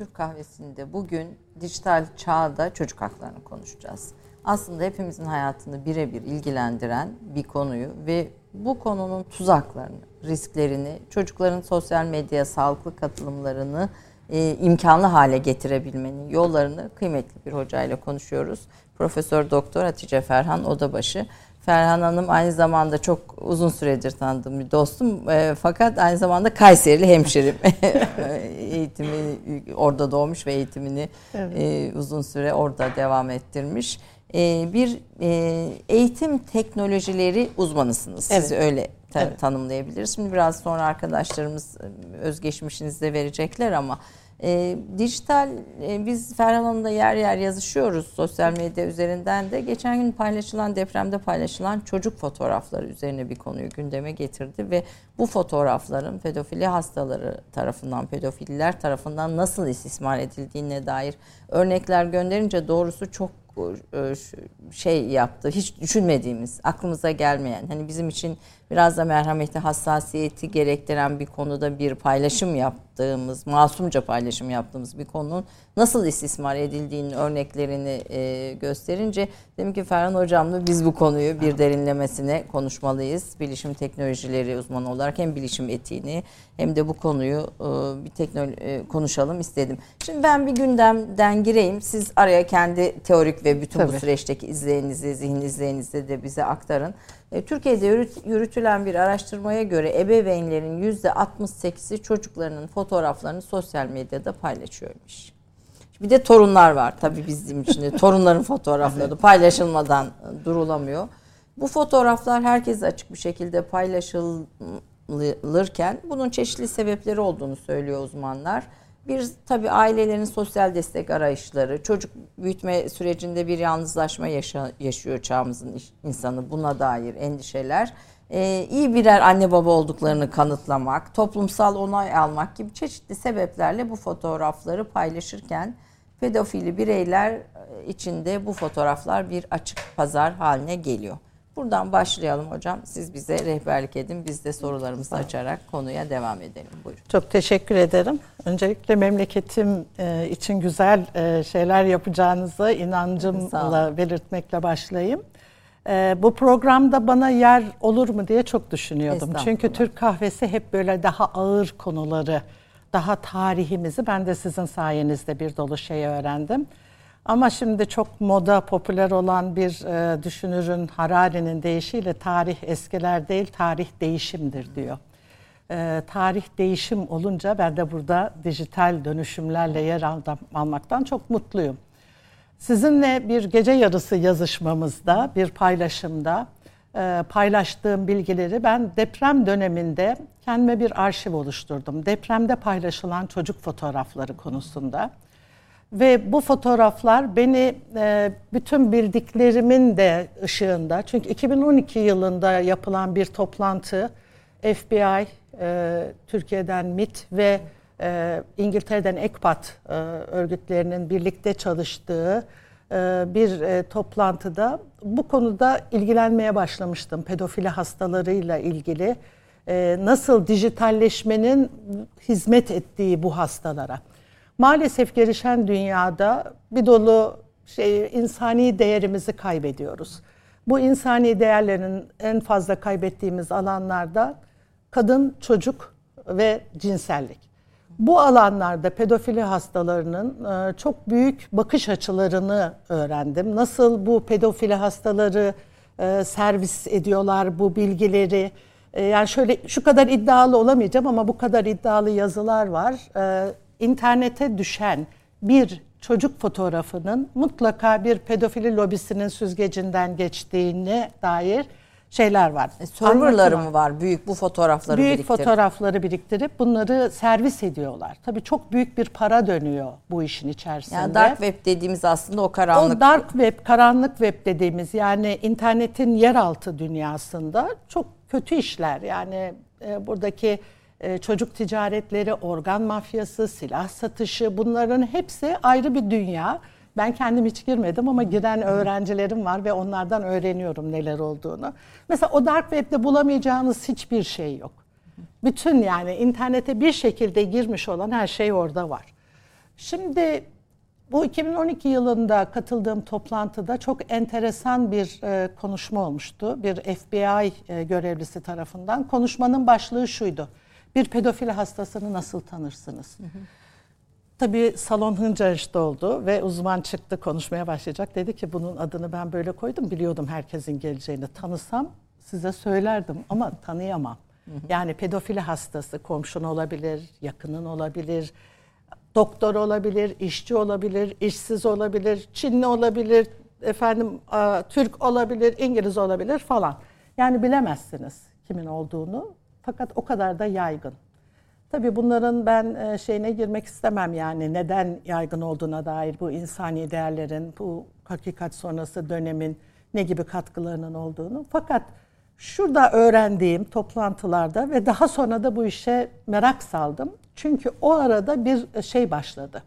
Türk kahvesinde bugün dijital çağda çocuk haklarını konuşacağız. Aslında hepimizin hayatını birebir ilgilendiren bir konuyu ve bu konunun tuzaklarını, risklerini, çocukların sosyal medya sağlıklı katılımlarını e, imkanlı hale getirebilmenin yollarını kıymetli bir hocayla konuşuyoruz. Profesör Doktor Hatice Ferhan Odabaşı. Ferhan Hanım aynı zamanda çok uzun süredir tanıdığım bir dostum. E, fakat aynı zamanda Kayserili hemşerim. Eğitimi orada doğmuş ve eğitimini evet. e, uzun süre orada devam ettirmiş. E, bir e, eğitim teknolojileri uzmanısınız. Evet. Sizi öyle ta- evet. tanımlayabiliriz. Şimdi biraz sonra arkadaşlarımız e, özgeçmişinizi de verecekler ama e, dijital e, biz Ferhan Hanım'la yer yer yazışıyoruz sosyal medya üzerinden de. Geçen gün paylaşılan depremde paylaşılan çocuk fotoğrafları üzerine bir konuyu gündeme getirdi ve bu fotoğrafların pedofili hastaları tarafından, pedofiller tarafından nasıl istismar edildiğine dair örnekler gönderince doğrusu çok e, şey yaptı. Hiç düşünmediğimiz, aklımıza gelmeyen, hani bizim için biraz da merhameti, hassasiyeti gerektiren bir konuda bir paylaşım yaptığımız, masumca paylaşım yaptığımız bir konunun nasıl istismar edildiğinin örneklerini e, gösterince dedim ki Ferhan Hocam'la biz bu konuyu bir derinlemesine konuşmalıyız. Bilişim teknolojileri uzmanı olarak hem bilişim etiğini hem de bu konuyu e, bir teknoloji e, konuşalım istedim. Şimdi ben bir gündemden gireyim. Siz araya kendi teorik ve bütün Tabii. bu süreçteki izleyinizi, zihin izleyinizi de bize aktarın. E, Türkiye'de yürütülen bir araştırmaya göre ebeveynlerin %68'i çocuklarının fotoğraflarını sosyal medyada paylaşıyormuş. Bir de torunlar var tabii bizim için. Torunların fotoğrafları paylaşılmadan durulamıyor. Bu fotoğraflar herkese açık bir şekilde paylaşılırken bunun çeşitli sebepleri olduğunu söylüyor uzmanlar. Bir tabii ailelerin sosyal destek arayışları, çocuk büyütme sürecinde bir yalnızlaşma yaşa, yaşıyor çağımızın insanı buna dair endişeler. Ee, iyi birer anne baba olduklarını kanıtlamak, toplumsal onay almak gibi çeşitli sebeplerle bu fotoğrafları paylaşırken pedofili bireyler e, içinde bu fotoğraflar bir açık pazar haline geliyor. Buradan başlayalım hocam. Siz bize rehberlik edin. Biz de sorularımızı açarak konuya devam edelim. Buyurun. Çok teşekkür ederim. Öncelikle memleketim e, için güzel e, şeyler yapacağınızı inancımla belirtmekle başlayayım. E, bu programda bana yer olur mu diye çok düşünüyordum. Çünkü Türk kahvesi hep böyle daha ağır konuları, daha tarihimizi ben de sizin sayenizde bir dolu şey öğrendim. Ama şimdi çok moda, popüler olan bir e, düşünürün Harari'nin deyişiyle tarih eskiler değil, tarih değişimdir diyor. E, tarih değişim olunca ben de burada dijital dönüşümlerle yer aldım, almaktan çok mutluyum. Sizinle bir gece yarısı yazışmamızda, bir paylaşımda e, paylaştığım bilgileri ben deprem döneminde kendime bir arşiv oluşturdum. Depremde paylaşılan çocuk fotoğrafları konusunda. Ve bu fotoğraflar beni e, bütün bildiklerimin de ışığında, çünkü 2012 yılında yapılan bir toplantı, FBI, e, Türkiye'den MIT ve e, İngiltere'den ECPAT e, örgütlerinin birlikte çalıştığı e, bir e, toplantıda bu konuda ilgilenmeye başlamıştım. Pedofili hastalarıyla ilgili e, nasıl dijitalleşmenin hizmet ettiği bu hastalara. Maalesef gelişen dünyada bir dolu şey insani değerimizi kaybediyoruz. Bu insani değerlerin en fazla kaybettiğimiz alanlarda kadın, çocuk ve cinsellik. Bu alanlarda pedofili hastalarının e, çok büyük bakış açılarını öğrendim. Nasıl bu pedofili hastaları e, servis ediyorlar bu bilgileri. E, yani şöyle şu kadar iddialı olamayacağım ama bu kadar iddialı yazılar var. İnternete düşen bir çocuk fotoğrafının mutlaka bir pedofili lobisinin süzgecinden geçtiğine dair şeyler var. E, serverları mı var büyük bu fotoğrafları büyük biriktirip? Büyük fotoğrafları biriktirip bunları servis ediyorlar. Tabii çok büyük bir para dönüyor bu işin içerisinde. Yani dark web dediğimiz aslında o karanlık. O dark web, karanlık web dediğimiz yani internetin yeraltı dünyasında çok kötü işler. Yani e, buradaki e, çocuk ticaretleri, organ mafyası, silah satışı bunların hepsi ayrı bir dünya. Ben kendim hiç girmedim ama giren öğrencilerim var ve onlardan öğreniyorum neler olduğunu. Mesela o dark web'de bulamayacağınız hiçbir şey yok. Bütün yani internete bir şekilde girmiş olan her şey orada var. Şimdi bu 2012 yılında katıldığım toplantıda çok enteresan bir e, konuşma olmuştu. Bir FBI e, görevlisi tarafından. Konuşmanın başlığı şuydu. Bir pedofili hastasını nasıl tanırsınız? Tabii salon hınca oldu ve uzman çıktı konuşmaya başlayacak. Dedi ki bunun adını ben böyle koydum. Biliyordum herkesin geleceğini. Tanısam size söylerdim ama tanıyamam. Yani pedofili hastası komşun olabilir, yakının olabilir, doktor olabilir, işçi olabilir, işsiz olabilir, Çinli olabilir, efendim Türk olabilir, İngiliz olabilir falan. Yani bilemezsiniz kimin olduğunu. Fakat o kadar da yaygın. Tabii bunların ben e, şeyine girmek istemem yani neden yaygın olduğuna dair bu insani değerlerin, bu hakikat sonrası dönemin ne gibi katkılarının olduğunu. Fakat şurada öğrendiğim toplantılarda ve daha sonra da bu işe merak saldım. Çünkü o arada bir şey başladı.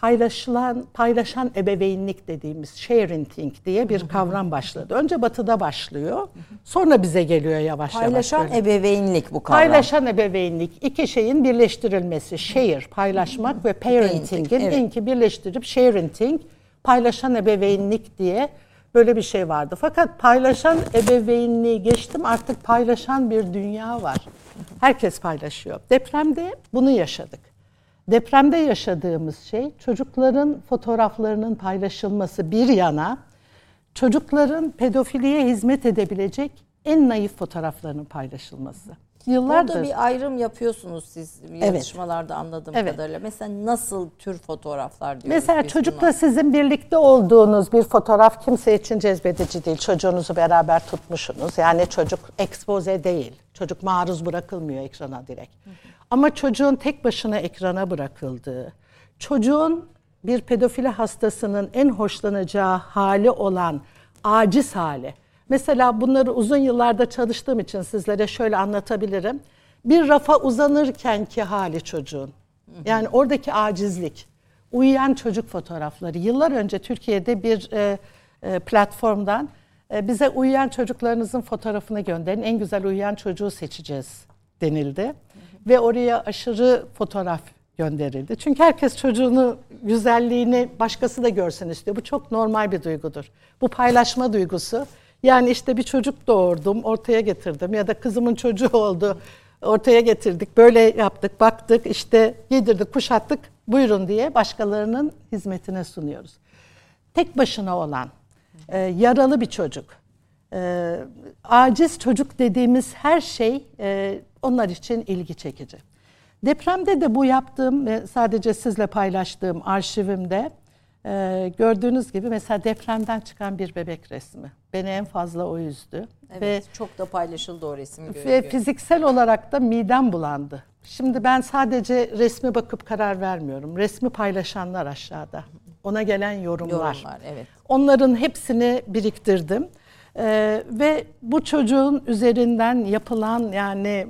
Paylaşılan, paylaşan ebeveynlik dediğimiz sharing diye bir kavram başladı. Önce batıda başlıyor. Sonra bize geliyor yavaş paylaşan yavaş. Paylaşan ebeveynlik bu kavram. Paylaşan ebeveynlik. iki şeyin birleştirilmesi. Share, paylaşmak ve parenting'in evet. inki birleştirip sharing, paylaşan ebeveynlik diye böyle bir şey vardı. Fakat paylaşan ebeveynliği geçtim artık paylaşan bir dünya var. Herkes paylaşıyor. Depremde bunu yaşadık. Depremde yaşadığımız şey çocukların fotoğraflarının paylaşılması bir yana çocukların pedofiliye hizmet edebilecek en naif fotoğraflarının paylaşılması. Yıllardır. Burada bir ayrım yapıyorsunuz siz yazışmalarda evet. anladığım evet. kadarıyla. Mesela nasıl tür fotoğraflar diyoruz Mesela çocukla buna? sizin birlikte olduğunuz bir fotoğraf kimse için cezbedici değil. Çocuğunuzu beraber tutmuşsunuz. Yani çocuk ekspoze değil. Çocuk maruz bırakılmıyor ekrana direkt. Hı hı. Ama çocuğun tek başına ekrana bırakıldığı, çocuğun bir pedofili hastasının en hoşlanacağı hali olan aciz hali. Mesela bunları uzun yıllarda çalıştığım için sizlere şöyle anlatabilirim. Bir rafa uzanırkenki hali çocuğun. Yani oradaki acizlik. Uyuyan çocuk fotoğrafları. Yıllar önce Türkiye'de bir e, e, platformdan e, bize uyuyan çocuklarınızın fotoğrafını gönderin. En güzel uyuyan çocuğu seçeceğiz denildi ve oraya aşırı fotoğraf gönderildi. Çünkü herkes çocuğunu güzelliğini başkası da görsün istiyor. Bu çok normal bir duygudur. Bu paylaşma duygusu. Yani işte bir çocuk doğurdum, ortaya getirdim ya da kızımın çocuğu oldu, ortaya getirdik. Böyle yaptık, baktık, işte yedirdik, kuşattık. Buyurun diye başkalarının hizmetine sunuyoruz. Tek başına olan, e, yaralı bir çocuk, e, aciz çocuk dediğimiz her şey e, onlar için ilgi çekici. Depremde de bu yaptığım sadece sizle paylaştığım arşivimde e, gördüğünüz gibi mesela depremden çıkan bir bebek resmi. Beni en fazla o üzdü. Evet, ve, çok da paylaşıldı o resim. Ve fiziksel olarak da midem bulandı. Şimdi ben sadece resme bakıp karar vermiyorum. Resmi paylaşanlar aşağıda. Ona gelen yorumlar. Yorumlar, evet. Onların hepsini biriktirdim. Ee, ve bu çocuğun üzerinden yapılan yani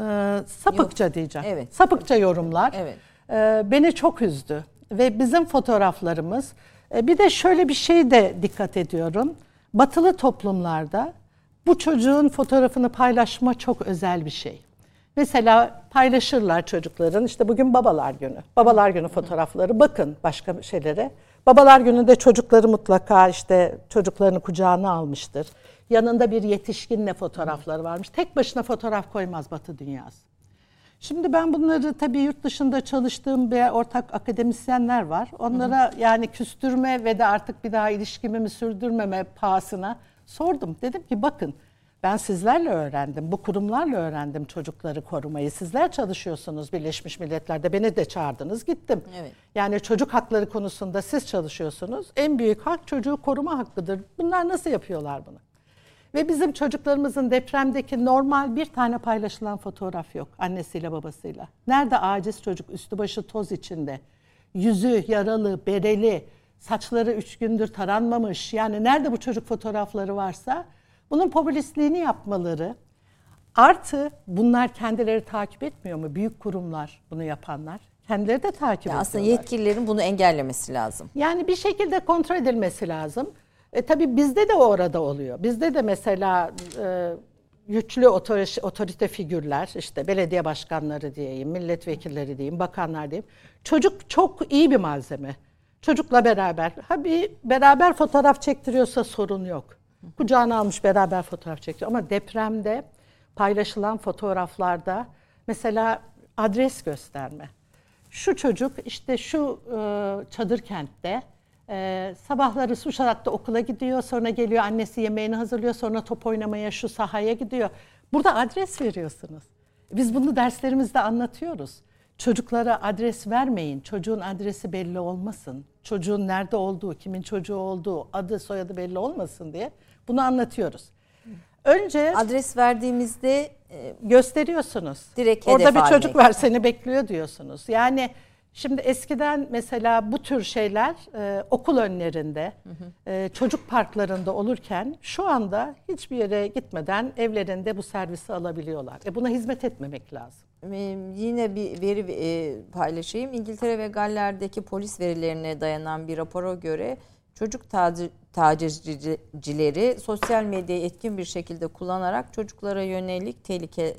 e, sapıkça Yok. diyeceğim. Evet. Sapıkça yorumlar evet. e, beni çok üzdü. Ve bizim fotoğraflarımız e, bir de şöyle bir şey de dikkat ediyorum. Batılı toplumlarda bu çocuğun fotoğrafını paylaşma çok özel bir şey. Mesela paylaşırlar çocukların işte bugün babalar günü. Babalar günü fotoğrafları bakın başka şeylere. Babalar gününde çocukları mutlaka işte çocuklarını kucağına almıştır. Yanında bir yetişkinle fotoğrafları varmış. Tek başına fotoğraf koymaz Batı dünyası. Şimdi ben bunları tabii yurt dışında çalıştığım bir ortak akademisyenler var. Onlara yani küstürme ve de artık bir daha ilişkimi mi sürdürmeme pahasına sordum. Dedim ki bakın ben sizlerle öğrendim, bu kurumlarla öğrendim çocukları korumayı. Sizler çalışıyorsunuz Birleşmiş Milletler'de, beni de çağırdınız, gittim. Evet. Yani çocuk hakları konusunda siz çalışıyorsunuz. En büyük hak çocuğu koruma hakkıdır. Bunlar nasıl yapıyorlar bunu? Ve bizim çocuklarımızın depremdeki normal bir tane paylaşılan fotoğraf yok annesiyle babasıyla. Nerede aciz çocuk üstü başı toz içinde, yüzü yaralı, bereli, saçları üç gündür taranmamış. Yani nerede bu çocuk fotoğrafları varsa bunun popülistliğini yapmaları artı bunlar kendileri takip etmiyor mu? Büyük kurumlar bunu yapanlar. Kendileri de takip ediyorlar. Aslında yetkililerin bunu engellemesi lazım. Yani bir şekilde kontrol edilmesi lazım. E, tabii bizde de orada oluyor. Bizde de mesela e, güçlü otorite figürler, işte belediye başkanları diyeyim, milletvekilleri diyeyim, bakanlar diyeyim. Çocuk çok iyi bir malzeme. Çocukla beraber. Ha bir beraber fotoğraf çektiriyorsa sorun yok. Kucağına almış beraber fotoğraf çekiyor. Ama depremde paylaşılan fotoğraflarda mesela adres gösterme. Şu çocuk işte şu e, çadır kentte e, sabahları Suşarat'ta okula gidiyor, sonra geliyor annesi yemeğini hazırlıyor, sonra top oynamaya şu sahaya gidiyor. Burada adres veriyorsunuz. Biz bunu derslerimizde anlatıyoruz. Çocuklara adres vermeyin. Çocuğun adresi belli olmasın. Çocuğun nerede olduğu, kimin çocuğu olduğu, adı, soyadı belli olmasın diye bunu anlatıyoruz. Önce adres verdiğimizde e, gösteriyorsunuz. Direkt Orada bir çocuk var seni bekliyor diyorsunuz. Yani Şimdi eskiden mesela bu tür şeyler e, okul önlerinde, hı hı. E, çocuk parklarında olurken şu anda hiçbir yere gitmeden evlerinde bu servisi alabiliyorlar. E buna hizmet etmemek lazım. Yine bir veri e, paylaşayım. İngiltere ve Galler'deki polis verilerine dayanan bir rapora göre çocuk tacizcileri sosyal medyayı etkin bir şekilde kullanarak çocuklara yönelik tehlike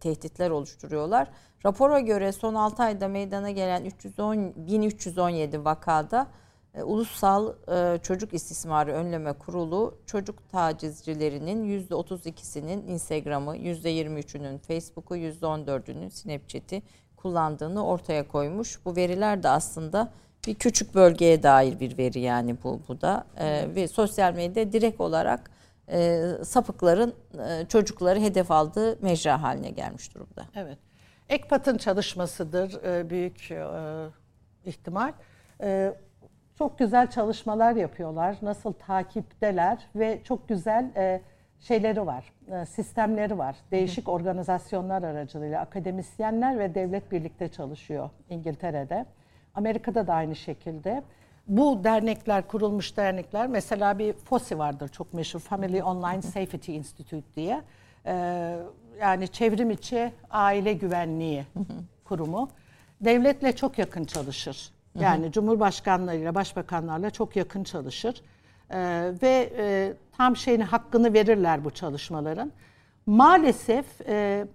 tehditler oluşturuyorlar. Rapora göre son 6 ayda meydana gelen 310 1317 vakada e, Ulusal e, Çocuk İstismarı Önleme Kurulu çocuk tacizcilerinin %32'sinin Instagram'ı, %23'ünün Facebook'u, %14'ünün Snapchat'i kullandığını ortaya koymuş. Bu veriler de aslında bir küçük bölgeye dair bir veri yani bu, bu da e, ve sosyal medyada direkt olarak e, sapıkların e, çocukları hedef aldığı mecra haline gelmiş durumda. Evet. Ekpat'ın çalışmasıdır e, büyük e, ihtimal. E, çok güzel çalışmalar yapıyorlar. Nasıl takipteler ve çok güzel e, şeyleri var, e, sistemleri var. Değişik organizasyonlar aracılığıyla akademisyenler ve devlet birlikte çalışıyor İngiltere'de. Amerika'da da aynı şekilde. Bu dernekler, kurulmuş dernekler, mesela bir FOSI vardır çok meşhur, Family Online Safety Institute diye. Ee, yani çevrim içi aile güvenliği kurumu. Devletle çok yakın çalışır. Yani Cumhurbaşkanlarıyla, başbakanlarla çok yakın çalışır. Ee, ve e, tam şeyini hakkını verirler bu çalışmaların. Maalesef e,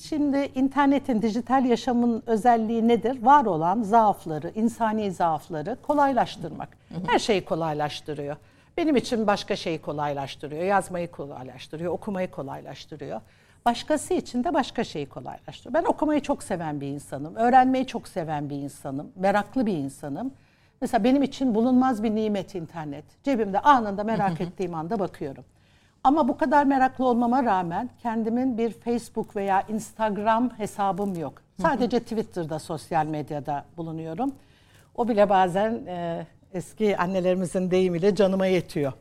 Şimdi internetin, dijital yaşamın özelliği nedir? Var olan zaafları, insani zaafları kolaylaştırmak. Her şeyi kolaylaştırıyor. Benim için başka şeyi kolaylaştırıyor. Yazmayı kolaylaştırıyor, okumayı kolaylaştırıyor. Başkası için de başka şeyi kolaylaştırıyor. Ben okumayı çok seven bir insanım. Öğrenmeyi çok seven bir insanım. Meraklı bir insanım. Mesela benim için bulunmaz bir nimet internet. Cebimde anında merak ettiğim anda bakıyorum. Ama bu kadar meraklı olmama rağmen kendimin bir Facebook veya Instagram hesabım yok. Sadece Twitter'da sosyal medyada bulunuyorum. O bile bazen e, eski annelerimizin deyimiyle canıma yetiyor.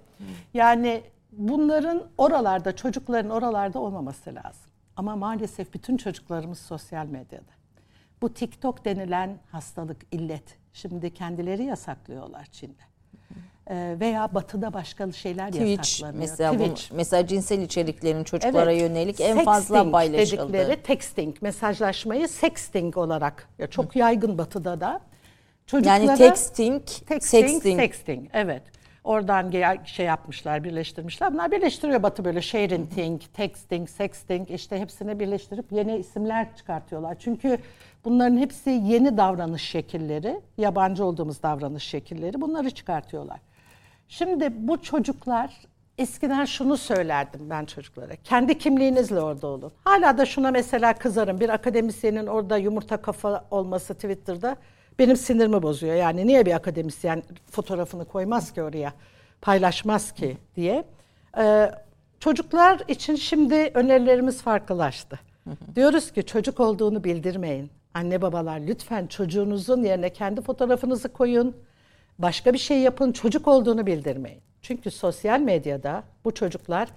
Yani bunların oralarda, çocukların oralarda olmaması lazım. Ama maalesef bütün çocuklarımız sosyal medyada. Bu TikTok denilen hastalık, illet. Şimdi kendileri yasaklıyorlar Çin'de. Ee, veya batıda başka şeyler Twitch, yasaklanıyor. Mesela Twitch. Bu, mesela cinsel içeriklerin çocuklara evet. yönelik en sexting fazla paylaşıldı. dedikleri texting, mesajlaşmayı sexting olarak ya çok yaygın batıda da. Çocuklara, yani texting, texting, sexting. sexting. Evet. Oradan şey yapmışlar, birleştirmişler. Bunlar birleştiriyor Batı böyle sharing, texting, sexting işte hepsini birleştirip yeni isimler çıkartıyorlar. Çünkü bunların hepsi yeni davranış şekilleri, yabancı olduğumuz davranış şekilleri bunları çıkartıyorlar. Şimdi bu çocuklar eskiden şunu söylerdim ben çocuklara. Kendi kimliğinizle orada olun. Hala da şuna mesela kızarım. Bir akademisyenin orada yumurta kafa olması Twitter'da benim sinirimi bozuyor. Yani niye bir akademisyen fotoğrafını koymaz ki oraya, paylaşmaz ki diye. Ee, çocuklar için şimdi önerilerimiz farklılaştı. Diyoruz ki çocuk olduğunu bildirmeyin. Anne babalar lütfen çocuğunuzun yerine kendi fotoğrafınızı koyun başka bir şey yapın, çocuk olduğunu bildirmeyin. Çünkü sosyal medyada bu çocuklar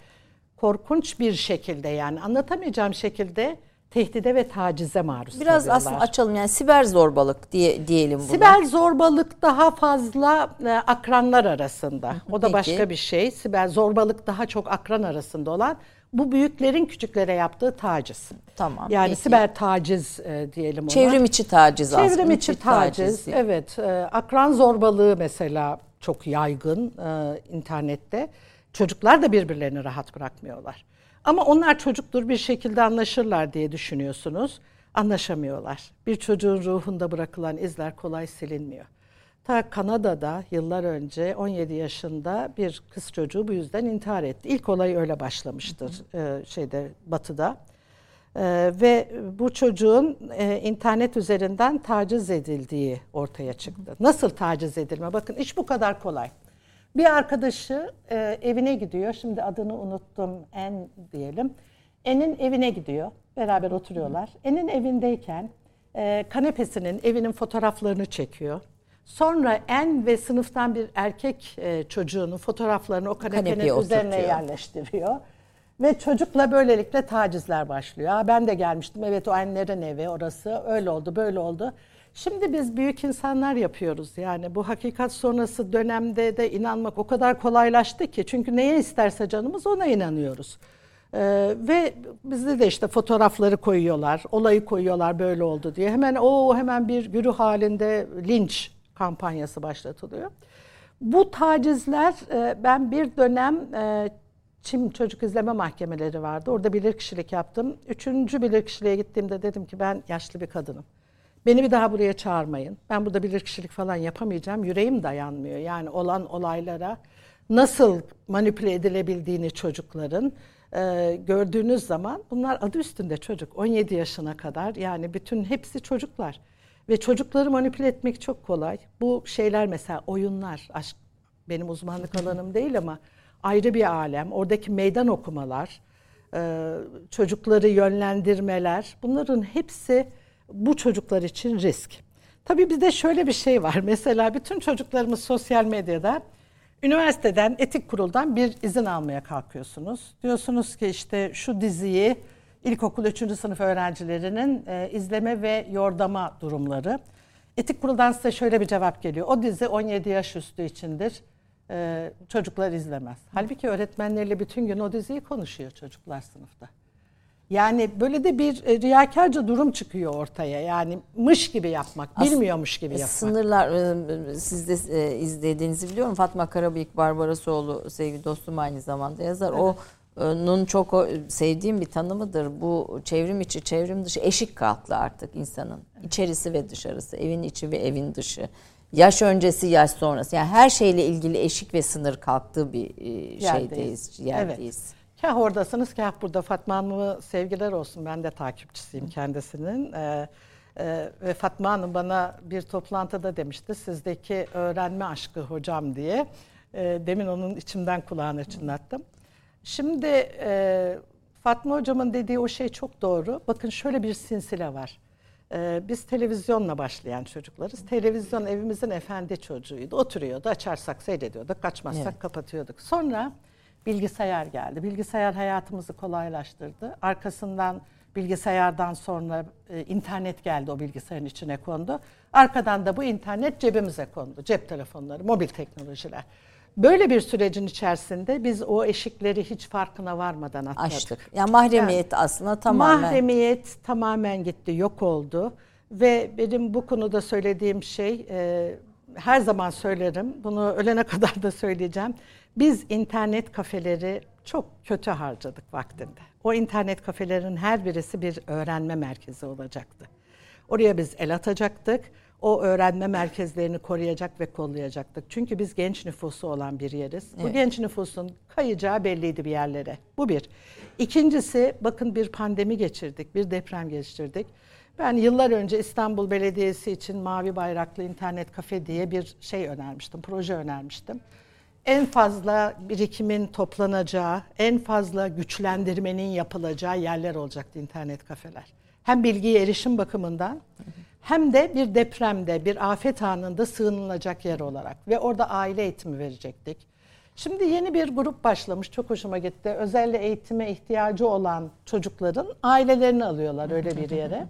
korkunç bir şekilde yani anlatamayacağım şekilde tehdide ve tacize maruz Biraz kalıyorlar. aslında açalım yani siber zorbalık diye diyelim bunu. Siber zorbalık daha fazla e, akranlar arasında. O da Peki. başka bir şey. Siber zorbalık daha çok akran arasında olan bu büyüklerin küçüklere yaptığı taciz. Tamam. Yani peki. siber taciz e, diyelim ona. Çevrim içi taciz aslında. Çevrim içi taciz. taciz evet. E, akran zorbalığı mesela çok yaygın e, internette. Çocuklar da birbirlerini rahat bırakmıyorlar. Ama onlar çocuktur bir şekilde anlaşırlar diye düşünüyorsunuz. Anlaşamıyorlar. Bir çocuğun ruhunda bırakılan izler kolay silinmiyor. Ta Kanada'da yıllar önce 17 yaşında bir kız çocuğu bu yüzden intihar etti. İlk olay öyle başlamıştır e, şeyde batıda. E, ve bu çocuğun e, internet üzerinden taciz edildiği ortaya çıktı. Nasıl taciz edilme? Bakın iş bu kadar kolay. Bir arkadaşı e, evine gidiyor. Şimdi adını unuttum. En diyelim. En'in evine gidiyor. Beraber oturuyorlar. En'in evindeyken e, kanepesinin evinin fotoğraflarını çekiyor. Sonra en ve sınıftan bir erkek e, çocuğunun fotoğraflarını o kanepenin Kanepeye üzerine oturtuyor. yerleştiriyor. Ve çocukla böylelikle tacizler başlıyor. Ben de gelmiştim. Evet o annenin evi orası. Öyle oldu, böyle oldu. Şimdi biz büyük insanlar yapıyoruz. Yani bu hakikat sonrası dönemde de inanmak o kadar kolaylaştı ki. Çünkü neye isterse canımız ona inanıyoruz. Ee, ve bizde de işte fotoğrafları koyuyorlar, olayı koyuyorlar böyle oldu diye. Hemen o hemen bir güruh halinde linç kampanyası başlatılıyor. Bu tacizler e, ben bir dönem e, Çim Çocuk İzleme Mahkemeleri vardı. Orada bilirkişilik yaptım. Üçüncü bilirkişiliğe gittiğimde dedim ki ben yaşlı bir kadınım. Beni bir daha buraya çağırmayın. Ben burada bilirkişilik falan yapamayacağım. Yüreğim dayanmıyor. Yani olan olaylara nasıl manipüle edilebildiğini çocukların e, gördüğünüz zaman bunlar adı üstünde çocuk. 17 yaşına kadar yani bütün hepsi çocuklar. Ve çocukları manipüle etmek çok kolay. Bu şeyler mesela oyunlar, aşk benim uzmanlık alanım değil ama ayrı bir alem. Oradaki meydan okumalar, e, çocukları yönlendirmeler bunların hepsi bu çocuklar için risk. Tabii bir de şöyle bir şey var. Mesela bütün çocuklarımız sosyal medyada üniversiteden, etik kuruldan bir izin almaya kalkıyorsunuz. Diyorsunuz ki işte şu diziyi ilkokul 3. sınıf öğrencilerinin e, izleme ve yordama durumları. Etik kuruldan size şöyle bir cevap geliyor. O dizi 17 yaş üstü içindir. E, çocuklar izlemez. Halbuki öğretmenlerle bütün gün o diziyi konuşuyor çocuklar sınıfta. Yani böyle de bir e, riyakarca durum çıkıyor ortaya. Yani mış gibi yapmak, As- bilmiyormuş gibi yapmak. Sınırlar e, siz de e, izlediğinizi biliyorum. Fatma Karabıyık Barbarasoğlu sevgili dostum aynı zamanda yazar. O onun çok sevdiğim bir tanımıdır. Bu çevrim içi, çevrim dışı eşik kalktı artık insanın. İçerisi ve dışarısı, evin içi ve evin dışı. Yaş öncesi, yaş sonrası. Yani her şeyle ilgili eşik ve sınır kalktığı bir e, Yerdeyiz. şeydeyiz, yerdeyiz. Kah oradasınız, kah burada. Fatma Hanım'a sevgiler olsun. Ben de takipçisiyim kendisinin. Ee, e, ve Fatma Hanım bana bir toplantıda demişti, sizdeki öğrenme aşkı hocam diye. Ee, demin onun içimden kulağını çınlattım. Şimdi e, Fatma hocamın dediği o şey çok doğru. Bakın şöyle bir sinsile var. Ee, biz televizyonla başlayan çocuklarız. Televizyon evimizin efendi çocuğuydu. Oturuyordu, açarsak seyrediyorduk, kaçmazsak Evet. kapatıyorduk. Sonra bilgisayar geldi. Bilgisayar hayatımızı kolaylaştırdı. Arkasından bilgisayardan sonra e, internet geldi o bilgisayarın içine kondu. Arkadan da bu internet cebimize kondu. Cep telefonları, mobil teknolojiler. Böyle bir sürecin içerisinde biz o eşikleri hiç farkına varmadan atladık. Açtık. Yani mahremiyet aslında tamamen. Mahremiyet tamamen gitti, yok oldu. Ve benim bu konuda söylediğim şey, e, her zaman söylerim, bunu ölene kadar da söyleyeceğim. Biz internet kafeleri çok kötü harcadık vaktinde. O internet kafelerin her birisi bir öğrenme merkezi olacaktı. Oraya biz el atacaktık. O öğrenme merkezlerini koruyacak ve kollayacaktık. Çünkü biz genç nüfusu olan bir yeriz. Bu Evet. genç nüfusun kayacağı belliydi bir yerlere. Bu bir. İkincisi bakın bir pandemi geçirdik, bir deprem geçirdik. Ben yıllar önce İstanbul Belediyesi için Mavi Bayraklı İnternet Kafe diye bir şey önermiştim, proje önermiştim. En fazla birikimin toplanacağı, en fazla güçlendirmenin yapılacağı yerler olacaktı internet kafeler. Hem bilgiye erişim bakımından hem de bir depremde, bir afet anında sığınılacak yer olarak ve orada aile eğitimi verecektik. Şimdi yeni bir grup başlamış, çok hoşuma gitti. Özel eğitime ihtiyacı olan çocukların ailelerini alıyorlar öyle bir yere.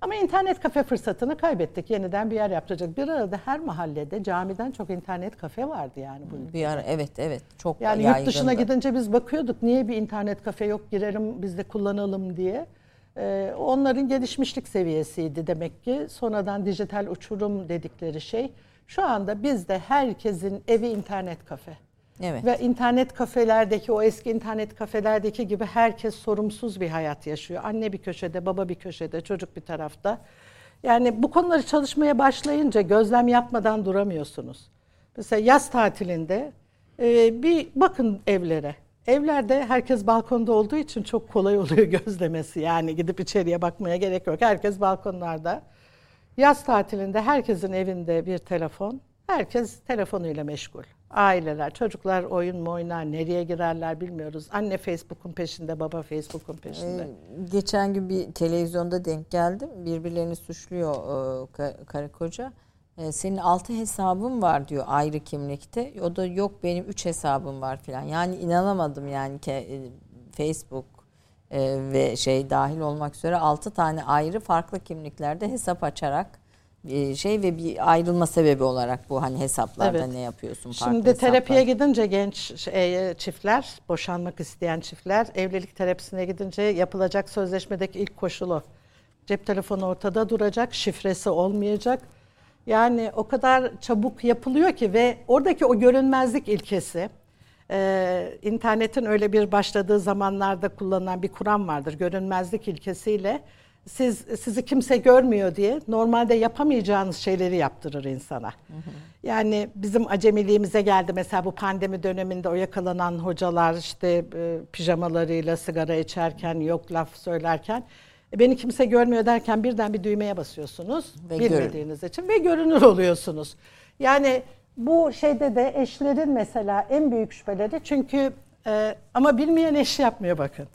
Ama internet kafe fırsatını kaybettik. Yeniden bir yer yapacak. Bir arada her mahallede camiden çok internet kafe vardı yani bu Bir ara evet evet çok yani yaygındı. yurt dışına gidince biz bakıyorduk niye bir internet kafe yok girelim biz de kullanalım diye. Ee, onların gelişmişlik seviyesiydi demek ki. Sonradan dijital uçurum dedikleri şey. Şu anda bizde herkesin evi internet kafe. Evet. Ve internet kafelerdeki o eski internet kafelerdeki gibi herkes sorumsuz bir hayat yaşıyor. Anne bir köşede, baba bir köşede, çocuk bir tarafta. Yani bu konuları çalışmaya başlayınca gözlem yapmadan duramıyorsunuz. Mesela yaz tatilinde e, bir bakın evlere. Evlerde herkes balkonda olduğu için çok kolay oluyor gözlemesi. Yani gidip içeriye bakmaya gerek yok. Herkes balkonlarda. Yaz tatilinde herkesin evinde bir telefon. Herkes telefonuyla meşgul. Aileler, çocuklar oyun mu oynar, nereye girerler bilmiyoruz. Anne Facebook'un peşinde, baba Facebook'un peşinde. Ee, geçen gün bir televizyonda denk geldim. Birbirlerini suçluyor e, karı koca. E, senin altı hesabın var diyor ayrı kimlikte. O da yok benim üç hesabım var filan. Yani inanamadım yani ki e, Facebook e, ve şey dahil olmak üzere altı tane ayrı farklı kimliklerde hesap açarak e, şey ve bir ayrılma sebebi olarak bu hani hesaplarda evet. ne yapıyorsun farklı Şimdi hesaplar. terapiye gidince genç şey, çiftler, boşanmak isteyen çiftler evlilik terapisine gidince yapılacak sözleşmedeki ilk koşulu cep telefonu ortada duracak, şifresi olmayacak. Yani o kadar çabuk yapılıyor ki ve oradaki o görünmezlik ilkesi e, internetin öyle bir başladığı zamanlarda kullanılan bir kuram vardır. Görünmezlik ilkesiyle siz sizi kimse görmüyor diye normalde yapamayacağınız şeyleri yaptırır insana. Hı hı. Yani bizim acemiliğimize geldi mesela bu pandemi döneminde o yakalanan hocalar işte e, pijamalarıyla sigara içerken yok laf söylerken beni kimse görmüyor derken birden bir düğmeye basıyorsunuz ve bilmediğiniz görün. için ve görünür oluyorsunuz. Yani bu şeyde de eşlerin mesela en büyük şüpheleri çünkü e, ama bilmeyen eş yapmıyor bakın.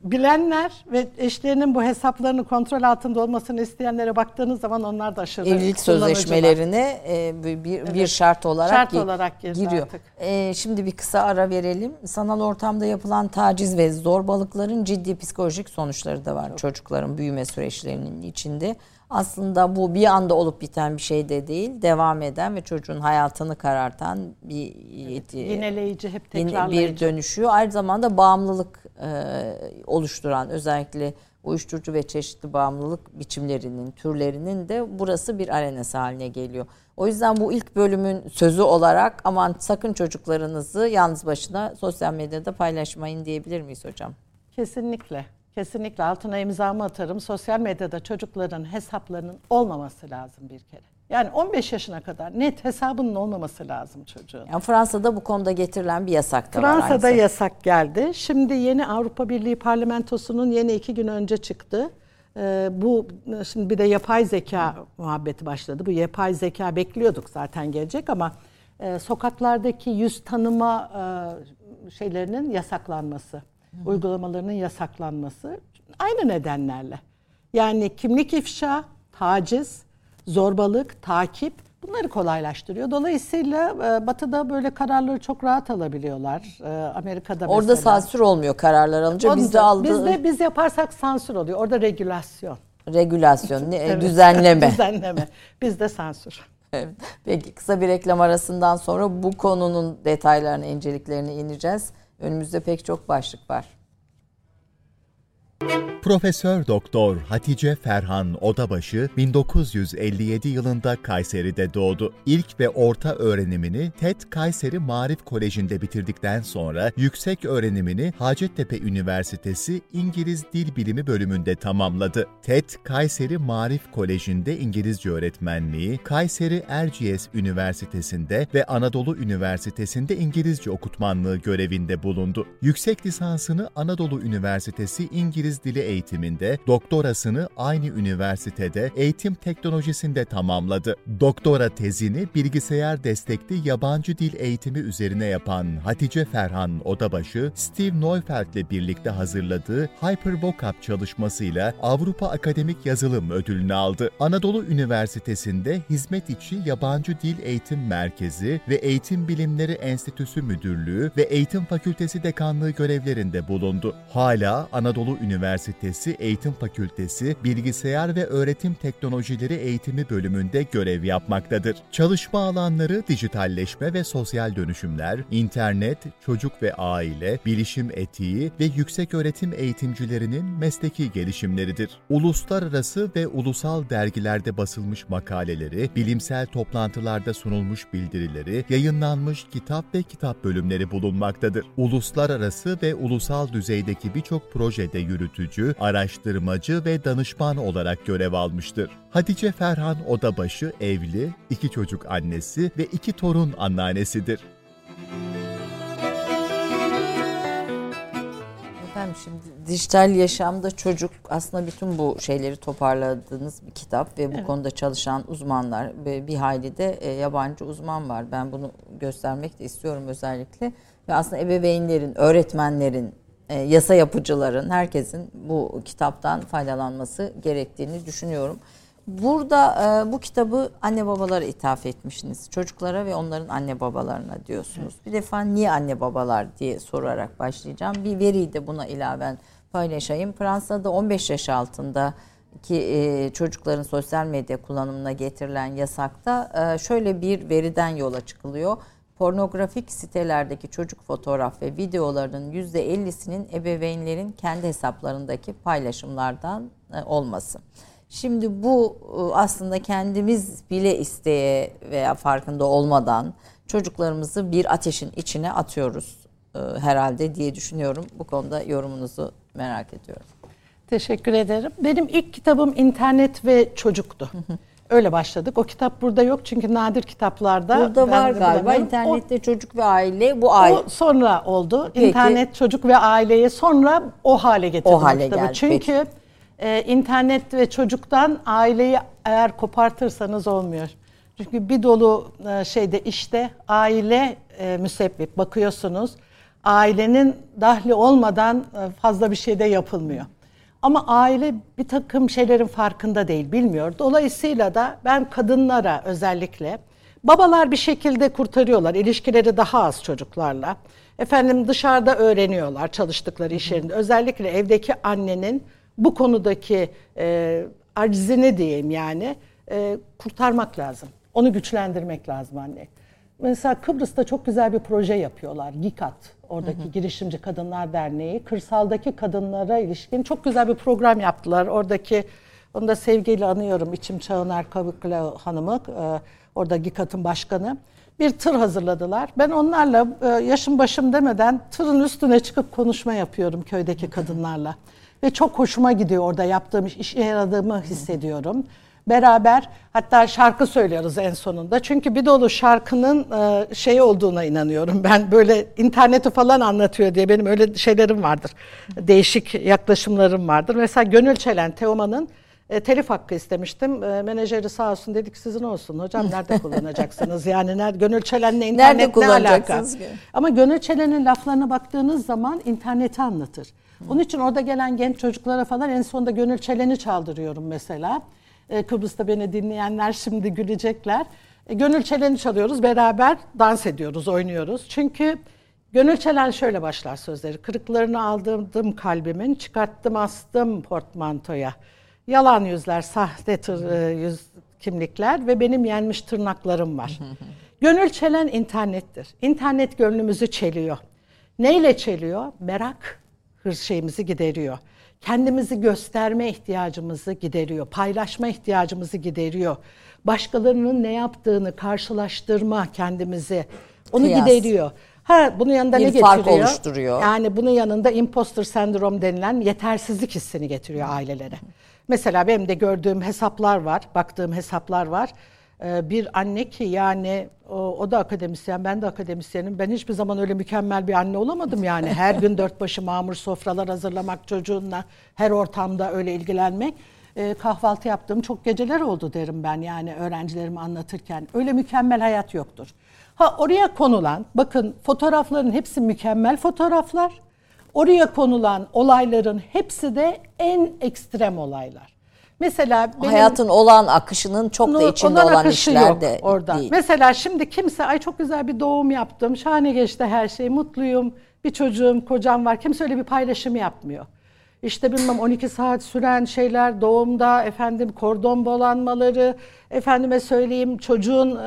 Bilenler ve eşlerinin bu hesaplarını kontrol altında olmasını isteyenlere baktığınız zaman onlar da aşırı evlilik sözleşmelerine e, bir, bir, evet. bir şart olarak şart olarak giriyor. Artık. E, şimdi bir kısa ara verelim. Sanal ortamda yapılan taciz ve zorbalıkların ciddi psikolojik sonuçları da var Çok. çocukların büyüme süreçlerinin içinde aslında bu bir anda olup biten bir şey de değil. Devam eden ve çocuğun hayatını karartan bir evet, yineleyici, hep tekrarlayıcı. bir dönüşü. Aynı zamanda bağımlılık e, oluşturan özellikle uyuşturucu ve çeşitli bağımlılık biçimlerinin, türlerinin de burası bir arenası haline geliyor. O yüzden bu ilk bölümün sözü olarak aman sakın çocuklarınızı yalnız başına sosyal medyada paylaşmayın diyebilir miyiz hocam? Kesinlikle. Kesinlikle altına imzamı atarım. Sosyal medyada çocukların hesaplarının olmaması lazım bir kere. Yani 15 yaşına kadar net hesabının olmaması lazım çocuğun. Yani Fransa'da bu konuda getirilen bir yasak da Fransa'da var. Fransa'da yasak geldi. Şimdi yeni Avrupa Birliği parlamentosunun yeni iki gün önce çıktı. Ee, bu şimdi bir de yapay zeka muhabbeti başladı. Bu yapay zeka bekliyorduk zaten gelecek ama e, sokaklardaki yüz tanıma e, şeylerinin yasaklanması uygulamalarının yasaklanması aynı nedenlerle. Yani kimlik ifşa, taciz, zorbalık, takip bunları kolaylaştırıyor. Dolayısıyla e, Batı'da böyle kararları çok rahat alabiliyorlar. E, Amerika'da mesela. Orada sansür olmuyor kararlar alınca. Onda, bizde aldı. Bizde biz yaparsak sansür oluyor. Orada regülasyon. Regülasyon, evet. düzenleme. düzenleme. Bizde sansür. Evet. Peki kısa bir reklam arasından sonra bu konunun detaylarına, inceliklerine ineceğiz. Önümüzde pek çok başlık var. Profesör Doktor Hatice Ferhan Odabaşı 1957 yılında Kayseri'de doğdu. İlk ve orta öğrenimini TED Kayseri Marif Koleji'nde bitirdikten sonra yüksek öğrenimini Hacettepe Üniversitesi İngiliz Dil Bilimi bölümünde tamamladı. TED Kayseri Marif Koleji'nde İngilizce öğretmenliği, Kayseri Erciyes Üniversitesi'nde ve Anadolu Üniversitesi'nde İngilizce okutmanlığı görevinde bulundu. Yüksek lisansını Anadolu Üniversitesi İngiliz Dili eğitiminde, doktorasını aynı üniversitede eğitim teknolojisinde tamamladı. Doktora tezini bilgisayar destekli yabancı dil eğitimi üzerine yapan Hatice Ferhan Odabaşı, Steve Neufeld ile birlikte hazırladığı Hypervocab çalışmasıyla Avrupa Akademik Yazılım Ödülünü aldı. Anadolu Üniversitesi'nde hizmet içi yabancı dil eğitim merkezi ve Eğitim Bilimleri Enstitüsü Müdürlüğü ve Eğitim Fakültesi Dekanlığı görevlerinde bulundu. Hala Anadolu Üniversitesi Üniversitesi Eğitim Fakültesi Bilgisayar ve Öğretim Teknolojileri Eğitimi bölümünde görev yapmaktadır. Çalışma alanları dijitalleşme ve sosyal dönüşümler, internet, çocuk ve aile, bilişim etiği ve yüksek öğretim eğitimcilerinin mesleki gelişimleridir. Uluslararası ve ulusal dergilerde basılmış makaleleri, bilimsel toplantılarda sunulmuş bildirileri, yayınlanmış kitap ve kitap bölümleri bulunmaktadır. Uluslararası ve ulusal düzeydeki birçok projede yürütücü, araştırmacı ve danışman olarak görev almıştır. Hatice Ferhan Odabaşı evli, iki çocuk annesi ve iki torun anneannesidir. Efendim şimdi dijital yaşamda çocuk aslında bütün bu şeyleri toparladığınız bir kitap ve bu evet. konuda çalışan uzmanlar ve bir hayli de e, yabancı uzman var. Ben bunu göstermek de istiyorum özellikle. Ve aslında ebeveynlerin, öğretmenlerin, e, yasa yapıcıların, herkesin bu kitaptan faydalanması gerektiğini düşünüyorum. Burada e, bu kitabı anne babalara ithaf etmişsiniz. Çocuklara ve onların anne babalarına diyorsunuz. Bir defa niye anne babalar diye sorarak başlayacağım. Bir veriyi de buna ilaven paylaşayım. Fransa'da 15 yaş altında ki e, çocukların sosyal medya kullanımına getirilen yasakta şöyle bir veriden yola çıkılıyor. Pornografik sitelerdeki çocuk fotoğraf ve videolarının %50'sinin ebeveynlerin kendi hesaplarındaki paylaşımlardan e, olması. Şimdi bu e, aslında kendimiz bile isteye veya farkında olmadan çocuklarımızı bir ateşin içine atıyoruz e, herhalde diye düşünüyorum. Bu konuda yorumunuzu merak ediyorum. Teşekkür ederim. Benim ilk kitabım internet ve çocuktu. Öyle başladık. O kitap burada yok çünkü nadir kitaplarda. Burada var galiba. İnternette o, çocuk ve aile bu aile. O sonra oldu. Peki. İnternet, çocuk ve aileye sonra o hale getirdim o hale kitabı. Geldi. Çünkü Peki e, internet ve çocuktan aileyi eğer kopartırsanız olmuyor. Çünkü bir dolu e, şeyde işte aile e, müsebbip bakıyorsunuz. Ailenin dahli olmadan e, fazla bir şey de yapılmıyor. Ama aile bir takım şeylerin farkında değil, bilmiyor. Dolayısıyla da ben kadınlara özellikle babalar bir şekilde kurtarıyorlar. ilişkileri daha az çocuklarla. Efendim dışarıda öğreniyorlar çalıştıkları iş yerinde. Özellikle evdeki annenin bu konudaki e, acizini diyeyim yani e, kurtarmak lazım. Onu güçlendirmek lazım anne. Mesela Kıbrıs'ta çok güzel bir proje yapıyorlar. GİKAT, oradaki hı hı. Girişimci Kadınlar Derneği. Kırsaldaki kadınlara ilişkin çok güzel bir program yaptılar. Oradaki, onu da sevgiyle anıyorum İçim Çağıner Kavuklu Hanım'ı, e, orada GİKAT'ın başkanı. Bir tır hazırladılar. Ben onlarla e, yaşım başım demeden tırın üstüne çıkıp konuşma yapıyorum köydeki kadınlarla. Ve çok hoşuma gidiyor orada yaptığım iş, işe yaradığımı hissediyorum. Beraber hatta şarkı söylüyoruz en sonunda. Çünkü bir dolu şarkının e, şey olduğuna inanıyorum. Ben böyle interneti falan anlatıyor diye benim öyle şeylerim vardır. Değişik yaklaşımlarım vardır. Mesela Gönül Çelen, Teoman'ın e, telif hakkı istemiştim. E, menajeri sağ olsun dedik sizin olsun. Hocam nerede kullanacaksınız? Yani nerede, Gönül Çelen'le internet nerede ne alaka? Ama Gönül Çelen'in laflarına baktığınız zaman interneti anlatır. Onun için orada gelen genç çocuklara falan en sonunda Gönül Çelen'i çaldırıyorum mesela. Ee, Kıbrıs'ta beni dinleyenler şimdi gülecekler. E, Gönül Çelen'i çalıyoruz, beraber dans ediyoruz, oynuyoruz. Çünkü Gönül Çelen şöyle başlar sözleri. Kırıklarını aldırdım kalbimin, çıkarttım astım portmantoya. Yalan yüzler, sahte tır, e, yüz kimlikler ve benim yenmiş tırnaklarım var. Gönül çelen internettir. İnternet gönlümüzü çeliyor. Neyle çeliyor? Merak, hırs şeyimizi gideriyor. Kendimizi gösterme ihtiyacımızı gideriyor. Paylaşma ihtiyacımızı gideriyor. Başkalarının ne yaptığını karşılaştırma kendimizi onu Kıyas. gideriyor. Ha bunun yanında bir ne fark getiriyor? oluşturuyor. Yani bunun yanında imposter sendrom denilen yetersizlik hissini getiriyor ailelere. Mesela benim de gördüğüm hesaplar var, baktığım hesaplar var. Ee, bir anne ki yani o, o da akademisyen, ben de akademisyenim. Ben hiçbir zaman öyle mükemmel bir anne olamadım yani. Her gün dört başı mamur sofralar hazırlamak çocuğunla, her ortamda öyle ilgilenmek. E, kahvaltı yaptığım çok geceler oldu derim ben yani öğrencilerime anlatırken. Öyle mükemmel hayat yoktur. Ha oraya konulan, bakın fotoğrafların hepsi mükemmel fotoğraflar. Oraya konulan olayların hepsi de en ekstrem olaylar. Mesela benim, hayatın olan akışının çok da içinde olan, olan işler de orada. Değil. Mesela şimdi kimse ay çok güzel bir doğum yaptım, şahane geçti her şey, mutluyum, bir çocuğum, kocam var. Kimse öyle bir paylaşım yapmıyor. İşte bilmem 12 saat süren şeyler doğumda efendim kordon bolanmaları efendime söyleyeyim çocuğun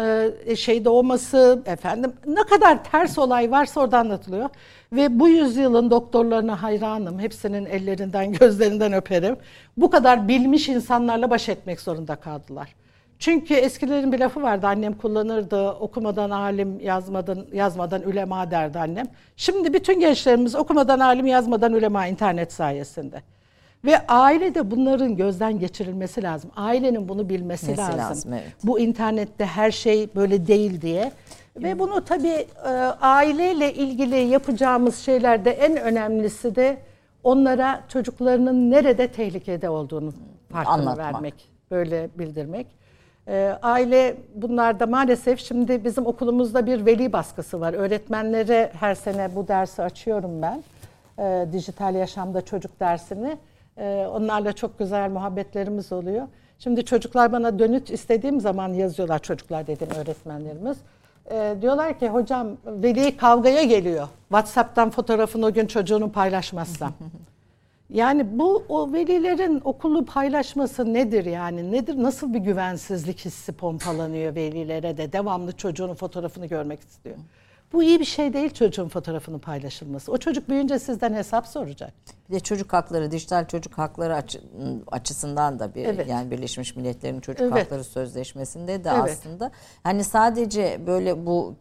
e, şey doğması efendim ne kadar ters olay varsa orada anlatılıyor. Ve bu yüzyılın doktorlarına hayranım. Hepsinin ellerinden gözlerinden öperim. Bu kadar bilmiş insanlarla baş etmek zorunda kaldılar. Çünkü eskilerin bir lafı vardı annem kullanırdı. Okumadan alim, yazmadan yazmadan ülema derdi annem. Şimdi bütün gençlerimiz okumadan alim, yazmadan ülema internet sayesinde. Ve ailede bunların gözden geçirilmesi lazım. Ailenin bunu bilmesi Nesi lazım. lazım evet. Bu internette her şey böyle değil diye. Ve bunu tabii e, aileyle ilgili yapacağımız şeylerde en önemlisi de onlara çocuklarının nerede tehlikede olduğunu farkına vermek, böyle bildirmek. E, aile bunlarda maalesef şimdi bizim okulumuzda bir veli baskısı var. Öğretmenlere her sene bu dersi açıyorum ben. E, dijital yaşamda çocuk dersini. E, onlarla çok güzel muhabbetlerimiz oluyor. Şimdi çocuklar bana dönüt istediğim zaman yazıyorlar çocuklar dedim öğretmenlerimiz. E, diyorlar ki hocam veli kavgaya geliyor. WhatsApp'tan fotoğrafını o gün çocuğunu paylaşmazsam. Yani bu o velilerin okulu paylaşması nedir yani? Nedir? Nasıl bir güvensizlik hissi pompalanıyor velilere de devamlı çocuğunun fotoğrafını görmek istiyor. Bu iyi bir şey değil çocuğun fotoğrafının paylaşılması. O çocuk büyüyünce sizden hesap soracak. Bir de çocuk hakları, dijital çocuk hakları açı, açısından da bir evet. yani Birleşmiş Milletler'in çocuk evet. hakları sözleşmesinde de evet. aslında hani sadece böyle bu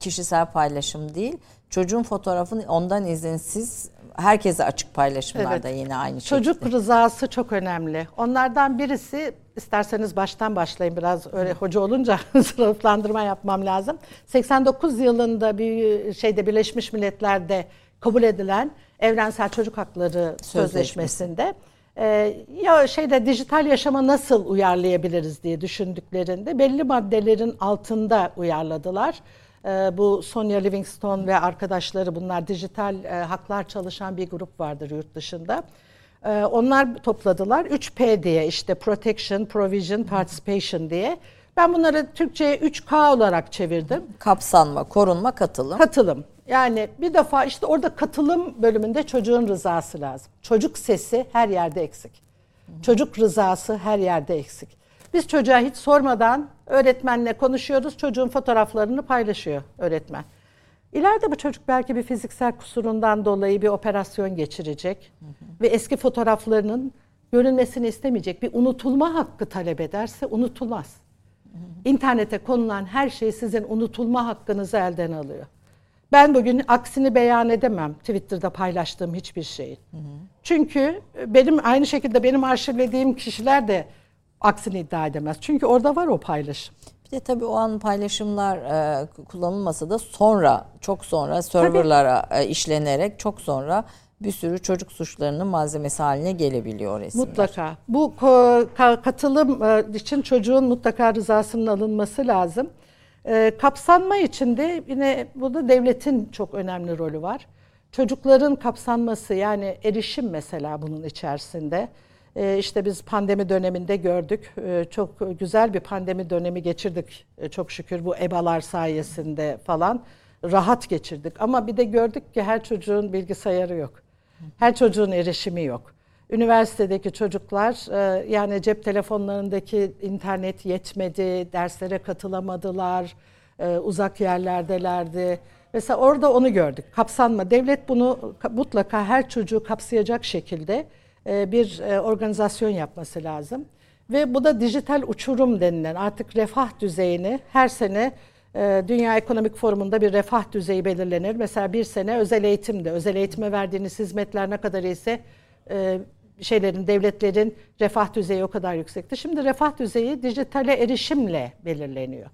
kişisel paylaşım değil, çocuğun fotoğrafını ondan izinsiz herkese açık paylaşımlarda evet. yine aynı şekilde. Çocuk rızası çok önemli. Onlardan birisi isterseniz baştan başlayayım biraz öyle hoca olunca sınıflandırma yapmam lazım. 89 yılında bir şeyde Birleşmiş Milletler'de kabul edilen Evrensel Çocuk Hakları Sözleşmesi'nde e, ya şeyde dijital yaşama nasıl uyarlayabiliriz diye düşündüklerinde belli maddelerin altında uyarladılar. Ee, bu Sonia Livingstone ve arkadaşları bunlar dijital e, haklar çalışan bir grup vardır yurt dışında. Ee, onlar topladılar 3P diye işte Protection, Provision, Participation diye. Ben bunları Türkçe'ye 3K olarak çevirdim. Kapsanma, korunma, katılım. Katılım. Yani bir defa işte orada katılım bölümünde çocuğun rızası lazım. Çocuk sesi her yerde eksik. Çocuk rızası her yerde eksik. Biz çocuğa hiç sormadan öğretmenle konuşuyoruz. Çocuğun fotoğraflarını paylaşıyor öğretmen. İleride bu çocuk belki bir fiziksel kusurundan dolayı bir operasyon geçirecek hı hı. ve eski fotoğraflarının görünmesini istemeyecek. Bir unutulma hakkı talep ederse unutulmaz. İnternete konulan her şey sizin unutulma hakkınızı elden alıyor. Ben bugün aksini beyan edemem Twitter'da paylaştığım hiçbir şeyin. Hı hı. Çünkü benim aynı şekilde benim arşivlediğim kişiler de aksini iddia edemez. Çünkü orada var o paylaşım. Bir de tabii o an paylaşımlar e, kullanılmasa da sonra çok sonra serverlara e, işlenerek çok sonra bir sürü çocuk suçlarının malzemesi haline gelebiliyor resimler. Mutlaka. Bu katılım e, için çocuğun mutlaka rızasının alınması lazım. E, kapsanma için de yine burada devletin çok önemli rolü var. Çocukların kapsanması yani erişim mesela bunun içerisinde. E, işte biz pandemi döneminde gördük. E, çok güzel bir pandemi dönemi geçirdik. E, çok şükür bu EBA'lar sayesinde falan rahat geçirdik. Ama bir de gördük ki her çocuğun bilgisayarı yok. Her çocuğun erişimi yok. Üniversitedeki çocuklar e, yani cep telefonlarındaki internet yetmedi, derslere katılamadılar, e, uzak yerlerdelerdi. Mesela orada onu gördük. Kapsanma. Devlet bunu mutlaka her çocuğu kapsayacak şekilde bir e, organizasyon yapması lazım. Ve bu da dijital uçurum denilen artık refah düzeyini her sene e, Dünya Ekonomik Forumu'nda bir refah düzeyi belirlenir. Mesela bir sene özel eğitimde, özel eğitime verdiğiniz hizmetler ne kadar ise şeylerin, devletlerin refah düzeyi o kadar yüksekti. Şimdi refah düzeyi dijitale erişimle belirleniyor.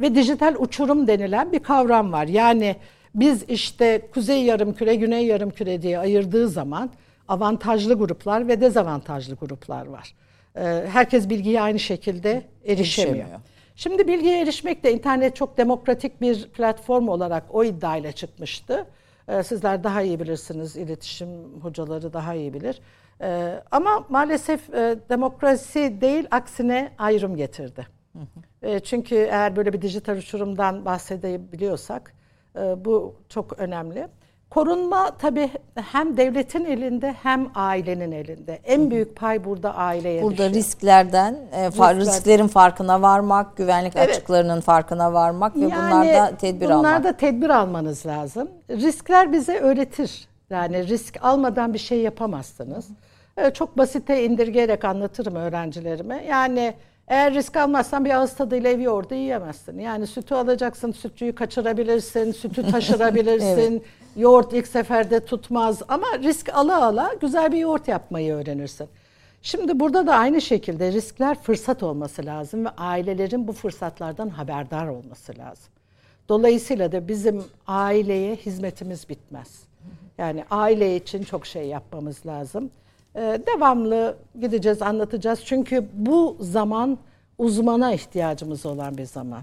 Ve dijital uçurum denilen bir kavram var. Yani biz işte kuzey yarımküre, güney yarımküre diye ayırdığı zaman avantajlı gruplar ve dezavantajlı gruplar var. Ee, herkes bilgiye aynı şekilde erişemiyor. erişemiyor. Şimdi bilgiye erişmek de internet çok demokratik bir platform olarak o iddiayla çıkmıştı. Ee, sizler daha iyi bilirsiniz, iletişim hocaları daha iyi bilir. Ee, ama maalesef e, demokrasi değil, aksine ayrım getirdi. Çünkü eğer böyle bir dijital uçurumdan bahsedebiliyorsak e, bu çok önemli. Korunma tabii hem devletin elinde hem ailenin elinde. En büyük pay burada aileye Burada düşüyor. risklerden, e, Riskler. risklerin farkına varmak, güvenlik Evet. açıklarının farkına varmak ve bunlarda tedbir almak. Bunlarda tedbir almanız lazım. Riskler bize öğretir. Yani risk almadan bir şey yapamazsınız. Ee, Çok basite indirgeyerek anlatırım öğrencilerime. Yani eğer risk almazsan bir ağız tadıyla ev yoğurdu yiyemezsin. Yani sütü alacaksın, sütçüyü kaçırabilirsin, sütü taşırabilirsin. Yoğurt ilk seferde tutmaz ama risk ala ala güzel bir yoğurt yapmayı öğrenirsin. Şimdi burada da aynı şekilde riskler fırsat olması lazım ve ailelerin bu fırsatlardan haberdar olması lazım. Dolayısıyla da bizim aileye hizmetimiz bitmez. Yani aile için çok şey yapmamız lazım. Ee, devamlı gideceğiz, anlatacağız. Çünkü bu zaman uzmana ihtiyacımız olan bir zaman.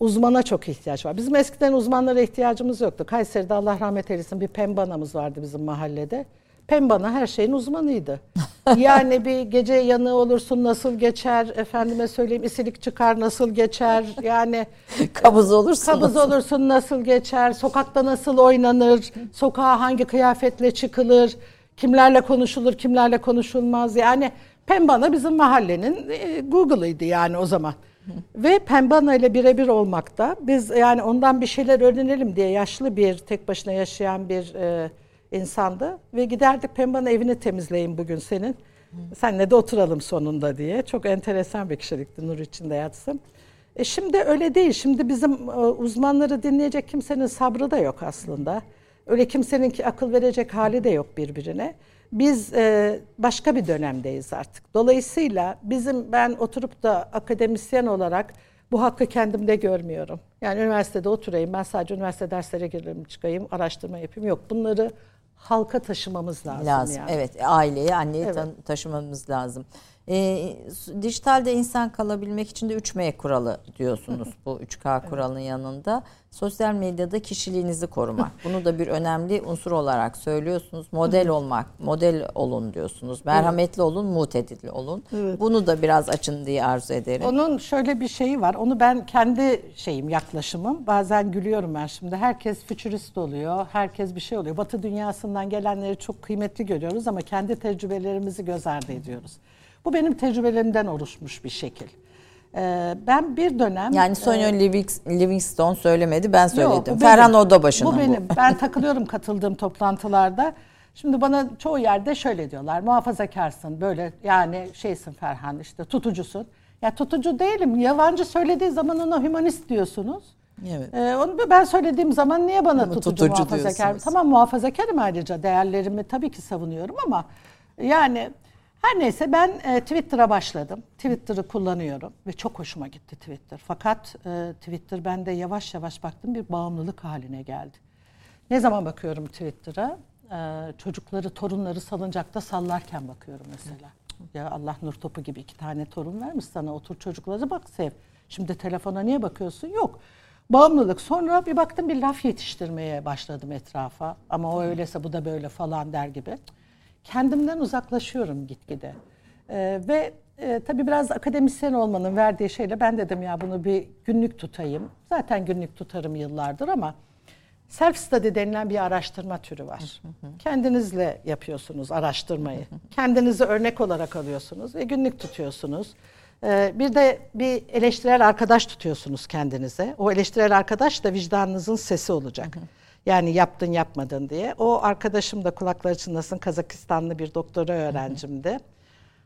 Uzmana çok ihtiyaç var. Bizim eskiden uzmanlara ihtiyacımız yoktu. Kayseri'de Allah rahmet eylesin bir pembanamız vardı bizim mahallede. Pembana her şeyin uzmanıydı. Yani bir gece yanığı olursun nasıl geçer, efendime söyleyeyim isilik çıkar nasıl geçer, yani kabız olursa kabız olursun nasıl geçer, sokakta nasıl oynanır, sokağa hangi kıyafetle çıkılır, kimlerle konuşulur, kimlerle konuşulmaz. Yani Pembana bizim mahallenin e, Google'ıydı yani o zaman. Ve Pembana ile birebir olmakta. Biz yani ondan bir şeyler öğrenelim diye yaşlı bir, tek başına yaşayan bir e, insandı. Ve giderdik Pembana evini temizleyin bugün senin. Senle de oturalım sonunda diye. Çok enteresan bir kişilikti nur içinde yatsın. E şimdi öyle değil. Şimdi bizim e, uzmanları dinleyecek kimsenin sabrı da yok aslında. Öyle kimsenin ki akıl verecek hali de yok birbirine. Biz e, başka bir dönemdeyiz artık. Dolayısıyla bizim ben oturup da akademisyen olarak bu hakkı kendimde görmüyorum. Yani üniversitede oturayım, ben sadece üniversite derslere girerim, çıkayım, araştırma yapayım. Yok bunları halka taşımamız lazım. lazım. Yani. Evet, aileyi, anneyi Evet. ta- taşımamız lazım. S- dijitalde insan kalabilmek için de 3M kuralı diyorsunuz bu 3K kuralının yanında. Sosyal medyada kişiliğinizi korumak. Bunu da bir önemli unsur olarak söylüyorsunuz. Model olmak, model olun diyorsunuz. Merhametli olun, mutedil olun. Bunu da biraz açın diye arzu ederim. Onun şöyle bir şeyi var. Onu ben kendi şeyim, yaklaşımım. Bazen gülüyorum ben şimdi. Herkes fütürist oluyor. Herkes bir şey oluyor. Batı dünyasından gelenleri çok kıymetli görüyoruz ama kendi tecrübelerimizi göz ardı ediyoruz. Bu benim tecrübelerimden oluşmuş bir şekil. Ee, ben bir dönem... yani Sonya Living- Livingstone söylemedi, ben Yok, söyledim. Ferhan benim. Odabaşı'nın bu. Bu benim. Ben takılıyorum katıldığım toplantılarda. Şimdi bana çoğu yerde şöyle diyorlar. Muhafazakarsın böyle yani şeysin Ferhan işte tutucusun. Ya tutucu değilim. Yabancı söylediği zaman ona hümanist diyorsunuz. Evet. Ee, onu ben söylediğim zaman niye bana Ama tutucu, tutucu muhafazakar? diyorsunuz. Tamam muhafazakarım ayrıca değerlerimi tabii ki savunuyorum ama yani her neyse ben e, Twitter'a başladım. Twitter'ı kullanıyorum ve çok hoşuma gitti Twitter. Fakat e, Twitter bende yavaş yavaş baktım bir bağımlılık haline geldi. Ne zaman bakıyorum Twitter'a? E, çocukları, torunları salıncakta sallarken bakıyorum mesela. Ya Allah nur topu gibi iki tane torun vermiş sana otur çocuklara bak sev. Şimdi telefona niye bakıyorsun? Yok. Bağımlılık. Sonra bir baktım bir laf yetiştirmeye başladım etrafa. Ama o öyleyse bu da böyle falan der gibi. Kendimden uzaklaşıyorum gitgide. Ee, ve e, tabii biraz akademisyen olmanın verdiği şeyle ben dedim ya bunu bir günlük tutayım. Zaten günlük tutarım yıllardır ama self study denilen bir araştırma türü var. Kendinizle yapıyorsunuz araştırmayı. Kendinizi örnek olarak alıyorsunuz ve günlük tutuyorsunuz. Ee, bir de bir eleştirel arkadaş tutuyorsunuz kendinize. O eleştirel arkadaş da vicdanınızın sesi olacak. Yani yaptın yapmadın diye. O arkadaşım da kulakları çınlasın Kazakistanlı bir doktora öğrencimdi.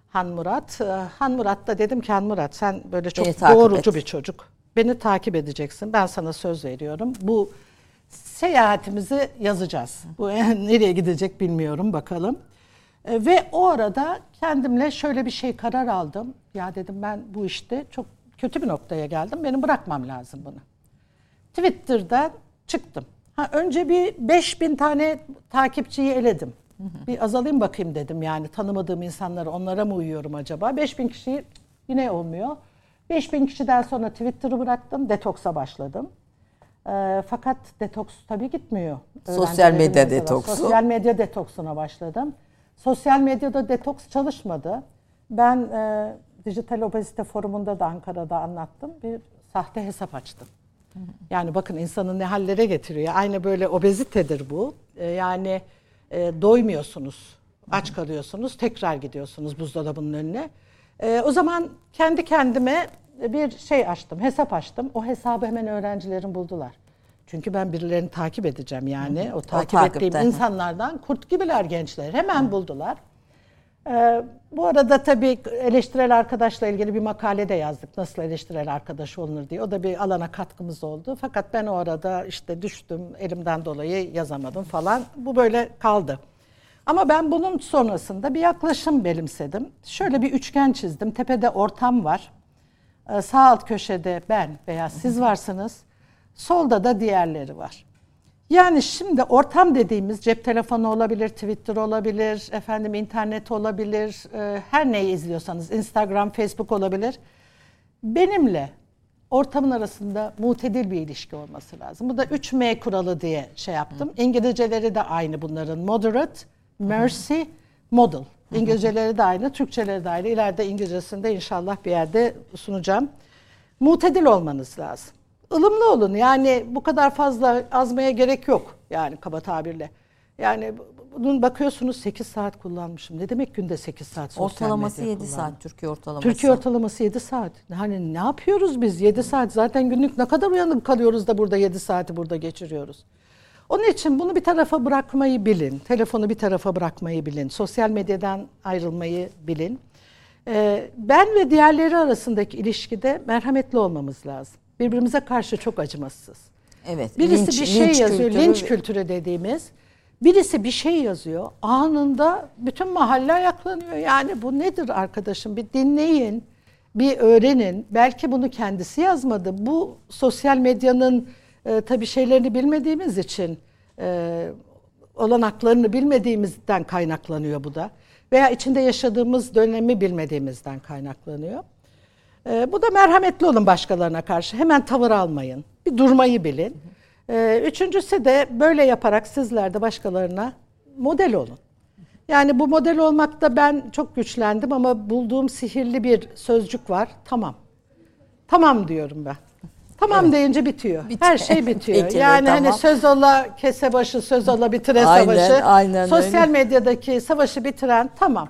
Han Murat. Ee, Han Murat da dedim ki Han Murat sen böyle çok Beni doğrucu et." bir çocuk. Beni takip edeceksin. Ben sana söz veriyorum. Bu seyahatimizi yazacağız. Bu nereye gidecek bilmiyorum bakalım. E, Ve o arada kendimle şöyle bir şey karar aldım. Ya dedim ben bu işte çok kötü bir noktaya geldim. Benim bırakmam lazım bunu. Twitter'dan çıktım. Ha, önce bir 5000 tane takipçiyi eledim. Bir azalayım bakayım dedim yani tanımadığım insanlara onlara mı uyuyorum acaba? 5000 kişi yine olmuyor. 5000 kişiden sonra Twitter'ı bıraktım, detoksa başladım. Ee, fakat detoks tabii gitmiyor. Sosyal medya detoksu. Sosyal medya detoksuna başladım. Sosyal medyada detoks çalışmadı. Ben e, Dijital Obezite Forumu'nda da Ankara'da anlattım. Bir sahte hesap açtım. Yani bakın insanı ne hallere getiriyor. Aynı böyle obezitedir bu. E, yani e, doymuyorsunuz, aç kalıyorsunuz, tekrar gidiyorsunuz buzdolabının önüne. E, o zaman kendi kendime bir şey açtım, hesap açtım. O hesabı hemen öğrencilerin buldular. Çünkü ben birilerini takip edeceğim yani. Hı hı. O takip o ettiğim insanlardan kurt gibiler gençler. Hemen hı. buldular. Ee, bu arada tabii eleştirel arkadaşla ilgili bir makale de yazdık. Nasıl eleştirel arkadaş olunur diye. O da bir alana katkımız oldu. Fakat ben o arada işte düştüm, elimden dolayı yazamadım falan. Bu böyle kaldı. Ama ben bunun sonrasında bir yaklaşım benimsedim. Şöyle bir üçgen çizdim. Tepede ortam var. Ee, sağ alt köşede ben veya siz varsınız. Solda da diğerleri var. Yani şimdi ortam dediğimiz cep telefonu olabilir, Twitter olabilir, efendim internet olabilir, e, her neyi izliyorsanız Instagram, Facebook olabilir. Benimle ortamın arasında mutedil bir ilişki olması lazım. Bu da 3M kuralı diye şey yaptım. İngilizceleri de aynı bunların. Moderate, mercy, model. İngilizceleri de aynı, Türkçeleri de aynı. İleride İngilizcesinde inşallah bir yerde sunacağım. Mutedil olmanız lazım ılımlı olun. Yani bu kadar fazla azmaya gerek yok. Yani kaba tabirle. Yani bunun bakıyorsunuz 8 saat kullanmışım. Ne demek günde 8 saat sosyal Ortalaması 7 kullandım. saat Türkiye ortalaması. Türkiye ortalaması 7 saat. Hani ne yapıyoruz biz 7 saat? Zaten günlük ne kadar uyanık kalıyoruz da burada 7 saati burada geçiriyoruz. Onun için bunu bir tarafa bırakmayı bilin. Telefonu bir tarafa bırakmayı bilin. Sosyal medyadan ayrılmayı bilin. Ee, ben ve diğerleri arasındaki ilişkide merhametli olmamız lazım birbirimize karşı çok acımasız. Evet. Birisi linç, bir şey linç yazıyor, kültürü. linç kültürü dediğimiz. Birisi bir şey yazıyor, anında bütün mahalle ayaklanıyor. Yani bu nedir arkadaşım? Bir dinleyin, bir öğrenin. Belki bunu kendisi yazmadı. Bu sosyal medyanın e, tabii şeylerini bilmediğimiz için, e, olanaklarını bilmediğimizden kaynaklanıyor bu da. Veya içinde yaşadığımız dönemi bilmediğimizden kaynaklanıyor. E, bu da merhametli olun başkalarına karşı. Hemen tavır almayın. Bir durmayı bilin. E, üçüncüsü de böyle yaparak sizler de başkalarına model olun. Yani bu model olmakta ben çok güçlendim ama bulduğum sihirli bir sözcük var. Tamam. Tamam diyorum ben. Tamam evet. deyince bitiyor. bitiyor. Her şey bitiyor. Peki, yani tamam. hani söz ola kese başı, söz ola bitire aynen, savaşı. Aynen Sosyal öyle. medyadaki savaşı bitiren tamam.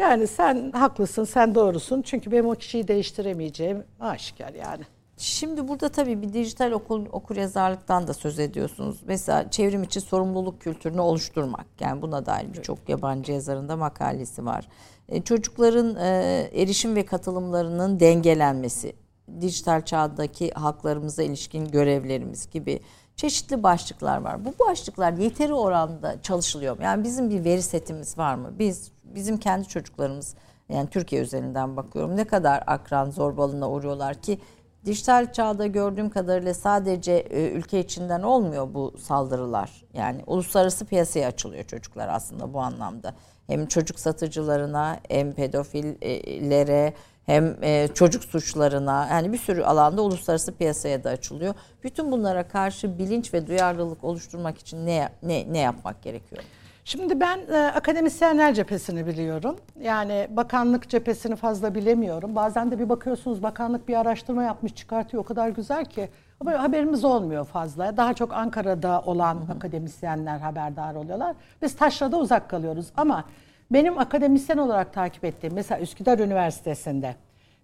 Yani sen haklısın, sen doğrusun. Çünkü benim o kişiyi değiştiremeyeceğim aşikar yani. Şimdi burada tabii bir dijital okul, okur yazarlıktan da söz ediyorsunuz. Mesela çevrim içi sorumluluk kültürünü oluşturmak. Yani buna dair birçok yabancı yazarın da makalesi var. E, çocukların e, erişim ve katılımlarının dengelenmesi, dijital çağdaki haklarımıza ilişkin görevlerimiz gibi çeşitli başlıklar var. Bu başlıklar yeteri oranda çalışılıyor mu? Yani bizim bir veri setimiz var mı? Biz bizim kendi çocuklarımız yani Türkiye üzerinden bakıyorum ne kadar akran zorbalığına uğruyorlar ki dijital çağda gördüğüm kadarıyla sadece e, ülke içinden olmuyor bu saldırılar. Yani uluslararası piyasaya açılıyor çocuklar aslında bu anlamda. Hem çocuk satıcılarına hem pedofillere hem e, çocuk suçlarına yani bir sürü alanda uluslararası piyasaya da açılıyor. Bütün bunlara karşı bilinç ve duyarlılık oluşturmak için ne ne ne yapmak gerekiyor? Şimdi ben e, akademisyenler cephesini biliyorum. Yani bakanlık cephesini fazla bilemiyorum. Bazen de bir bakıyorsunuz bakanlık bir araştırma yapmış çıkartıyor o kadar güzel ki ama haberimiz olmuyor fazla. Daha çok Ankara'da olan hı hı. akademisyenler haberdar oluyorlar. Biz taşrada uzak kalıyoruz ama benim akademisyen olarak takip ettiğim mesela Üsküdar Üniversitesi'nde,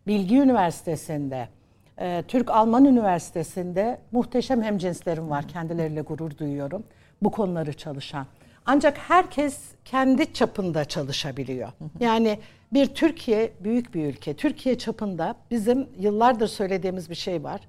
Bilgi Üniversitesi'nde, e, Türk-Alman Üniversitesi'nde muhteşem hemcinslerim var. Kendileriyle gurur duyuyorum. Bu konuları çalışan. Ancak herkes kendi çapında çalışabiliyor. Yani bir Türkiye büyük bir ülke. Türkiye çapında bizim yıllardır söylediğimiz bir şey var.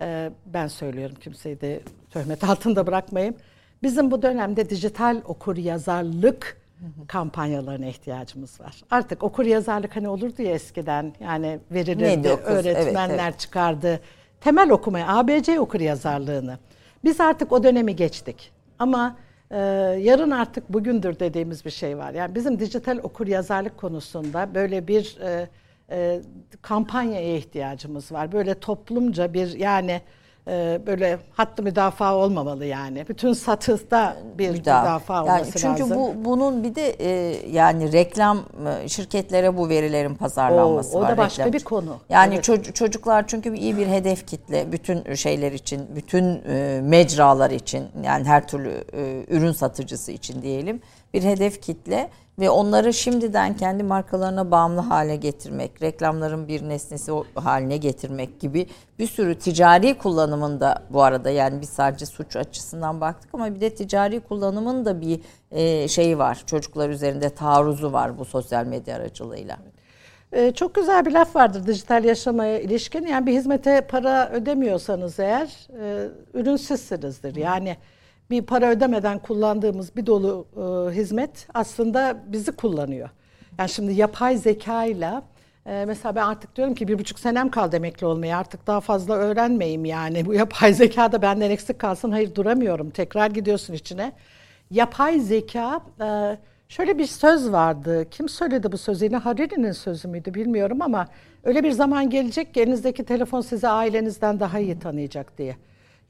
Ee, ben söylüyorum kimseyi de töhmet altında bırakmayayım. Bizim bu dönemde dijital okur yazarlık kampanyalarına ihtiyacımız var. Artık okur yazarlık hani olurdu ya eskiden yani verilirdi, öğretmenler evet, evet. çıkardı. Temel okumaya, ABC okur yazarlığını. Biz artık o dönemi geçtik. Ama ee, yarın artık bugündür dediğimiz bir şey var. Yani bizim dijital okur yazarlık konusunda böyle bir e, e, kampanyaya ihtiyacımız var. Böyle toplumca bir yani e, böyle hattı müdafaa olmamalı yani. Bütün satıda bir müdafaa, müdafaa yani olması çünkü lazım. Çünkü bu bunun bir de e, yani reklam e, şirketlere bu verilerin pazarlanması o, var. O da başka reklam. bir konu. Yani evet. çocuk, çocuklar çünkü iyi bir hedef kitle bütün şeyler için, bütün e, mecralar için yani her türlü e, ürün satıcısı için diyelim bir hedef kitle ve onları şimdiden kendi markalarına bağımlı hale getirmek, reklamların bir nesnesi haline getirmek gibi bir sürü ticari kullanımında bu arada yani biz sadece suç açısından baktık ama bir de ticari kullanımın da bir e, şeyi var. Çocuklar üzerinde taarruzu var bu sosyal medya aracılığıyla. Ee, çok güzel bir laf vardır dijital yaşamaya ilişkin. Yani bir hizmete para ödemiyorsanız eğer e. Yani bir para ödemeden kullandığımız bir dolu e, hizmet aslında bizi kullanıyor. Yani şimdi yapay zeka ile mesela ben artık diyorum ki bir buçuk senem kaldı emekli olmaya artık daha fazla öğrenmeyeyim yani. Bu yapay zeka da benden eksik kalsın. Hayır duramıyorum. Tekrar gidiyorsun içine. Yapay zeka e, şöyle bir söz vardı. Kim söyledi bu sözü? Yine Hariri'nin sözü müydü bilmiyorum ama öyle bir zaman gelecek ki elinizdeki telefon sizi ailenizden daha iyi tanıyacak diye.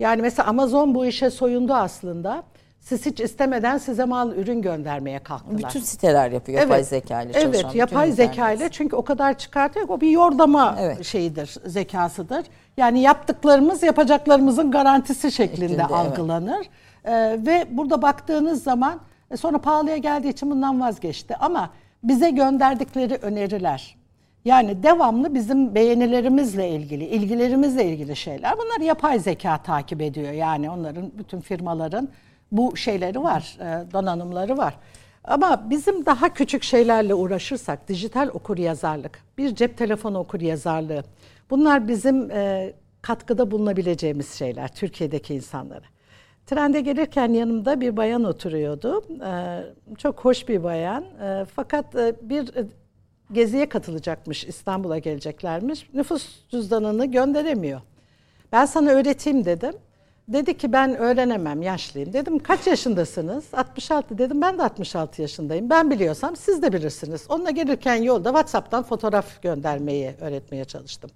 Yani mesela Amazon bu işe soyundu aslında. Siz hiç istemeden size mal ürün göndermeye kalktılar. Bütün siteler yapıyor yapay evet. zeka ile çalışan. Evet yapay zeka ile çünkü o kadar çıkartıyor o bir yordama evet. şeyidir, zekasıdır. Yani yaptıklarımız yapacaklarımızın garantisi şeklinde, şeklinde algılanır. Evet. Ee, ve burada baktığınız zaman e, sonra pahalıya geldiği için bundan vazgeçti. Ama bize gönderdikleri öneriler, yani devamlı bizim beğenilerimizle ilgili, ilgilerimizle ilgili şeyler. Bunlar yapay zeka takip ediyor. Yani onların bütün firmaların bu şeyleri var, e, donanımları var. Ama bizim daha küçük şeylerle uğraşırsak, dijital okur yazarlık, bir cep telefonu okur yazarlığı, bunlar bizim e, katkıda bulunabileceğimiz şeyler Türkiye'deki insanlara. Trende gelirken yanımda bir bayan oturuyordu. E, çok hoş bir bayan. Fakat bir geziye katılacakmış, İstanbul'a geleceklermiş. Nüfus cüzdanını gönderemiyor. Ben sana öğreteyim dedim. Dedi ki ben öğrenemem, yaşlıyım. Dedim kaç yaşındasınız? 66 dedim. Ben de 66 yaşındayım. Ben biliyorsam siz de bilirsiniz. Onunla gelirken yolda WhatsApp'tan fotoğraf göndermeyi öğretmeye çalıştım.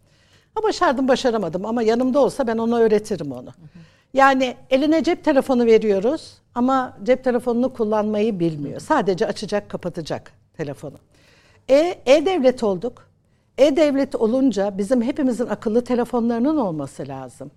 Ama başardım, başaramadım. Ama yanımda olsa ben ona öğretirim onu. Yani eline cep telefonu veriyoruz ama cep telefonunu kullanmayı bilmiyor. Sadece açacak, kapatacak telefonu. E, e-devlet olduk. E-devlet olunca bizim hepimizin akıllı telefonlarının olması lazım.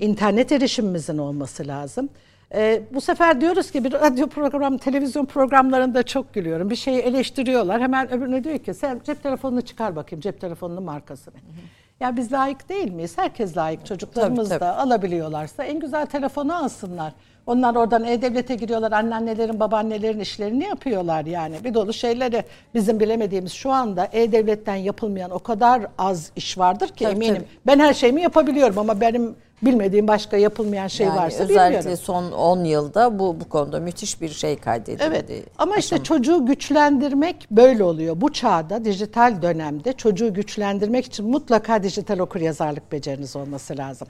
İnternet erişimimizin olması lazım. E, bu sefer diyoruz ki bir radyo program, televizyon programlarında çok gülüyorum. Bir şeyi eleştiriyorlar. Hemen öbürüne diyor ki sen cep telefonunu çıkar bakayım cep telefonunun markasını. Hı hı. Ya biz layık değil miyiz? Herkes layık. Çocuklarımız tabii, tabii. da alabiliyorlarsa en güzel telefonu alsınlar. Onlar oradan e-devlete giriyorlar. Anneannelerin, babaannelerin işlerini yapıyorlar yani. Bir dolu şeyleri bizim bilemediğimiz şu anda e-devletten yapılmayan o kadar az iş vardır ki tabii, eminim. Tabii. Ben her şeyimi yapabiliyorum ama benim bilmediğim başka yapılmayan şey yani varsa özellikle bilmiyorum. Özellikle son 10 yılda bu bu konuda müthiş bir şey kaydedildi. Evet. Ama aşama. işte çocuğu güçlendirmek böyle oluyor. Bu çağda, dijital dönemde çocuğu güçlendirmek için mutlaka dijital okuryazarlık beceriniz olması lazım.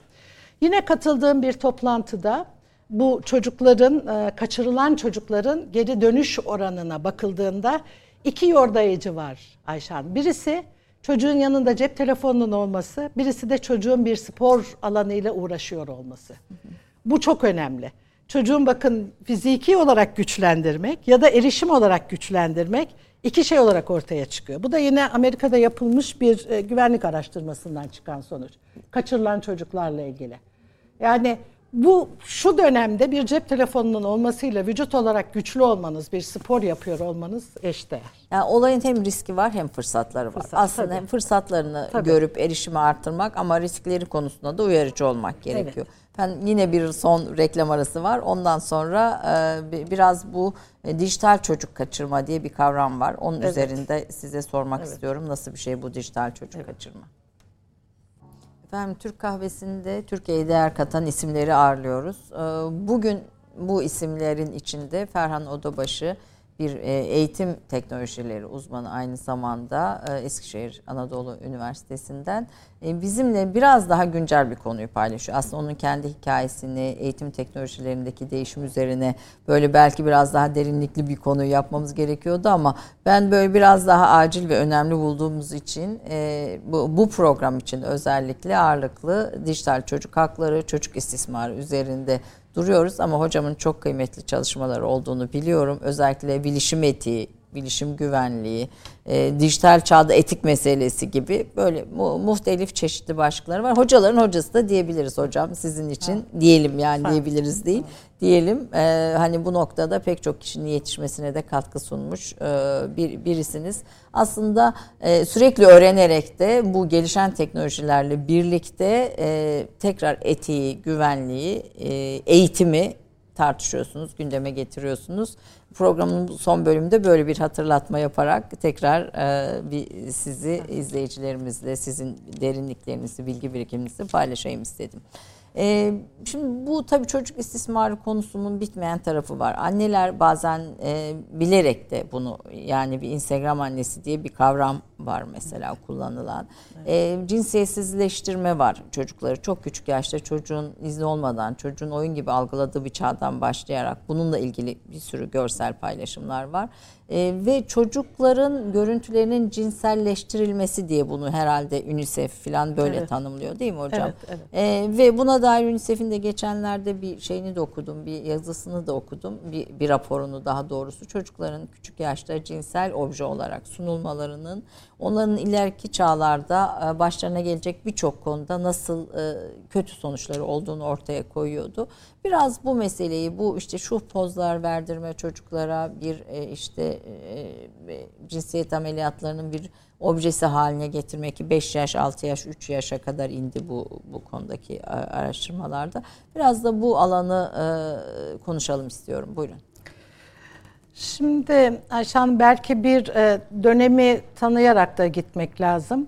Yine katıldığım bir toplantıda bu çocukların, e, kaçırılan çocukların geri dönüş oranına bakıldığında iki yordayıcı var Ayşe Hanım. Birisi çocuğun yanında cep telefonunun olması, birisi de çocuğun bir spor alanıyla uğraşıyor olması. Bu çok önemli. Çocuğun bakın fiziki olarak güçlendirmek ya da erişim olarak güçlendirmek iki şey olarak ortaya çıkıyor. Bu da yine Amerika'da yapılmış bir e, güvenlik araştırmasından çıkan sonuç. Kaçırılan çocuklarla ilgili. Yani bu şu dönemde bir cep telefonunun olmasıyla vücut olarak güçlü olmanız, bir spor yapıyor olmanız eşdeğer. Yani olayın hem riski var hem fırsatları var. Fırsat, Aslında tabii. hem fırsatlarını tabii. görüp erişimi arttırmak ama riskleri konusunda da uyarıcı olmak gerekiyor. Evet. Ben yine bir son reklam arası var. Ondan sonra e, biraz bu e, dijital çocuk kaçırma diye bir kavram var. Onun evet. üzerinde size sormak evet. istiyorum. Nasıl bir şey bu dijital çocuk evet. kaçırma? Efendim Türk kahvesinde Türkiye'ye değer katan isimleri ağırlıyoruz. Ee, bugün bu isimlerin içinde Ferhan Odabaşı bir e, eğitim teknolojileri uzmanı aynı zamanda e, Eskişehir Anadolu Üniversitesi'nden e, bizimle biraz daha güncel bir konuyu paylaşıyor. Aslında onun kendi hikayesini, eğitim teknolojilerindeki değişim üzerine böyle belki biraz daha derinlikli bir konuyu yapmamız gerekiyordu ama ben böyle biraz daha acil ve önemli bulduğumuz için bu, bu program için özellikle ağırlıklı dijital çocuk hakları, çocuk istismarı üzerinde duruyoruz ama hocamın çok kıymetli çalışmaları olduğunu biliyorum. Özellikle bilişim etiği, bilişim güvenliği, e, dijital çağda etik meselesi gibi böyle mu, muhtelif çeşitli başlıkları var. Hocaların hocası da diyebiliriz hocam sizin için ha. diyelim yani ha. diyebiliriz değil. Ha. Diyelim e, hani bu noktada pek çok kişinin yetişmesine de katkı sunmuş e, bir birisiniz. Aslında e, sürekli öğrenerek de bu gelişen teknolojilerle birlikte e, tekrar etiği, güvenliği, e, eğitimi tartışıyorsunuz, gündeme getiriyorsunuz. Programın son bölümünde böyle bir hatırlatma yaparak tekrar e, bir sizi izleyicilerimizle sizin derinliklerinizi, bilgi birikiminizi paylaşayım istedim. E, şimdi bu tabii çocuk istismarı konusunun bitmeyen tarafı var. Anneler bazen e, bilerek de bunu yani bir Instagram annesi diye bir kavram var mesela kullanılan. E, cinsiyetsizleştirme var çocukları. Çok küçük yaşta çocuğun izni olmadan, çocuğun oyun gibi algıladığı bir çağdan başlayarak bununla ilgili bir sürü görsel paylaşımlar var. E, ve çocukların görüntülerinin cinselleştirilmesi diye bunu herhalde UNICEF falan böyle evet. tanımlıyor değil mi hocam? Evet, evet. E, ve buna dair UNICEF'in de geçenlerde bir şeyini de okudum, bir yazısını da okudum, bir, bir raporunu daha doğrusu. Çocukların küçük yaşta cinsel obje olarak sunulmalarının onların ileriki çağlarda e, başlarına gelecek birçok konuda nasıl e, kötü sonuçları olduğunu ortaya koyuyordu. Biraz bu meseleyi, bu işte şu pozlar verdirme çocuklara bir e, işte cinsiyet ameliyatlarının bir objesi haline getirmek ki 5 yaş, 6 yaş, 3 yaşa kadar indi bu bu konudaki araştırmalarda. Biraz da bu alanı konuşalım istiyorum. Buyurun. Şimdi Ayşe Hanım belki bir e, dönemi tanıyarak da gitmek lazım.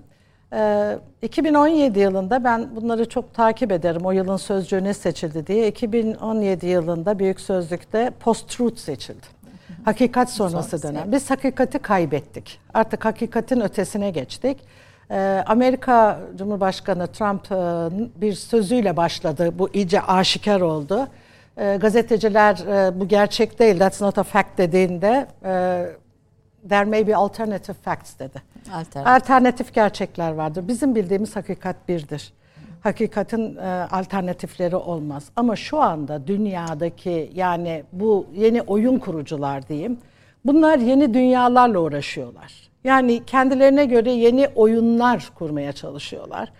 E, 2017 yılında ben bunları çok takip ederim. O yılın sözcüğü ne seçildi diye. 2017 yılında Büyük Sözlük'te post-truth seçildi. Hakikat sonrası dönem. Biz hakikati kaybettik. Artık hakikatin ötesine geçtik. E, Amerika Cumhurbaşkanı Trump'ın bir sözüyle başladı. Bu iyice aşikar oldu e, gazeteciler e, bu gerçek değil, that's not a fact dediğinde e, there may be alternative facts dedi. Alternatif. Alternatif gerçekler vardır. Bizim bildiğimiz hakikat birdir. Hakikatin e, alternatifleri olmaz. Ama şu anda dünyadaki yani bu yeni oyun kurucular diyeyim, bunlar yeni dünyalarla uğraşıyorlar. Yani kendilerine göre yeni oyunlar kurmaya çalışıyorlar.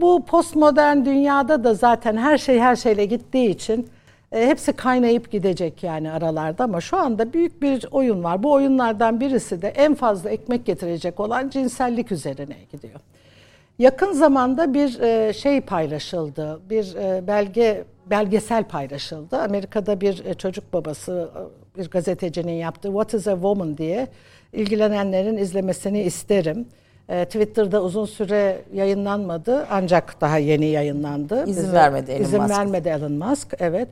Bu postmodern dünyada da zaten her şey her şeyle gittiği için e, hepsi kaynayıp gidecek yani aralarda ama şu anda büyük bir oyun var. Bu oyunlardan birisi de en fazla ekmek getirecek olan cinsellik üzerine gidiyor. Yakın zamanda bir e, şey paylaşıldı, bir e, belge belgesel paylaşıldı. Amerika'da bir çocuk babası, bir gazetecinin yaptığı What is a Woman diye ilgilenenlerin izlemesini isterim. Twitter'da uzun süre yayınlanmadı ancak daha yeni yayınlandı. İzin Bize, vermedi Elon izin Musk. İzin vermedi Elon Musk, evet.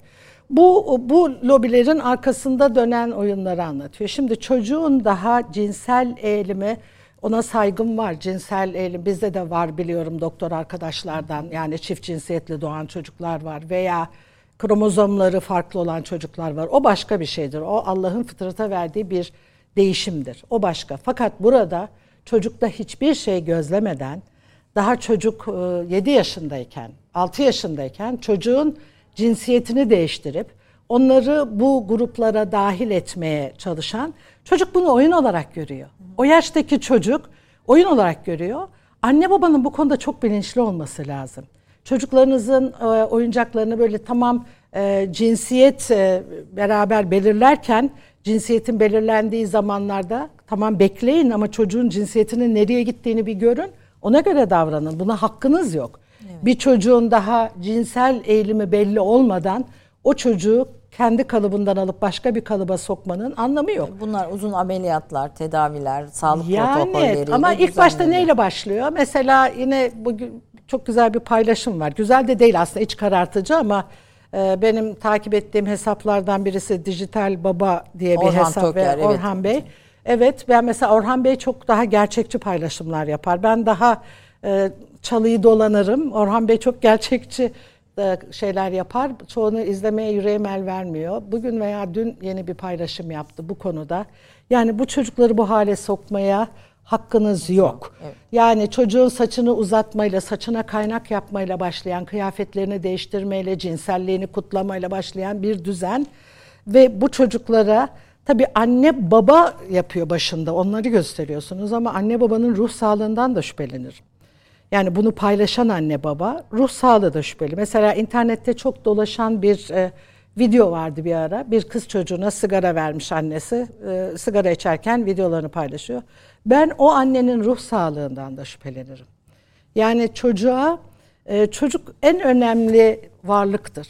Bu, bu lobilerin arkasında dönen oyunları anlatıyor. Şimdi çocuğun daha cinsel eğilimi, ona saygım var. Cinsel eğilim bizde de var biliyorum doktor arkadaşlardan. Yani çift cinsiyetli doğan çocuklar var veya kromozomları farklı olan çocuklar var. O başka bir şeydir. O Allah'ın fıtrata verdiği bir değişimdir. O başka. Fakat burada çocukta hiçbir şey gözlemeden daha çocuk 7 yaşındayken, 6 yaşındayken çocuğun cinsiyetini değiştirip onları bu gruplara dahil etmeye çalışan çocuk bunu oyun olarak görüyor. O yaştaki çocuk oyun olarak görüyor. Anne babanın bu konuda çok bilinçli olması lazım. Çocuklarınızın e, oyuncaklarını böyle tamam e, cinsiyet e, beraber belirlerken cinsiyetin belirlendiği zamanlarda tamam bekleyin ama çocuğun cinsiyetinin nereye gittiğini bir görün. Ona göre davranın. Buna hakkınız yok. Evet. Bir çocuğun daha cinsel eğilimi belli olmadan o çocuğu kendi kalıbından alıp başka bir kalıba sokmanın anlamı yok. Bunlar uzun ameliyatlar, tedaviler, sağlık yani, protokolleri. Ama ilk başta neyle başlıyor? Mesela yine bugün çok güzel bir paylaşım var. Güzel de değil aslında iç karartıcı ama Ee, benim takip ettiğim hesaplardan birisi Dijital Baba diye bir Orhan hesap Toker, ve Orhan evet. Bey. Evet ben mesela Orhan Bey çok daha gerçekçi paylaşımlar yapar. Ben daha e, çalıyı dolanırım. Orhan Bey çok gerçekçi e, şeyler yapar. Çoğunu izlemeye yüreğim el vermiyor. Bugün veya dün yeni bir paylaşım yaptı bu konuda. Yani bu çocukları bu hale sokmaya hakkınız yok. Evet. Yani çocuğun saçını uzatmayla, saçına kaynak yapmayla başlayan, kıyafetlerini değiştirmeyle, cinselliğini kutlamayla başlayan bir düzen ve bu çocuklara tabii anne baba yapıyor başında. Onları gösteriyorsunuz ama anne babanın ruh sağlığından da şüphelenir. Yani bunu paylaşan anne baba ruh sağlığı da şüpheli. Mesela internette çok dolaşan bir e, video vardı bir ara. Bir kız çocuğuna sigara vermiş annesi. E, sigara içerken videolarını paylaşıyor. Ben o annenin ruh sağlığından da şüphelenirim. Yani çocuğa e, çocuk en önemli varlıktır.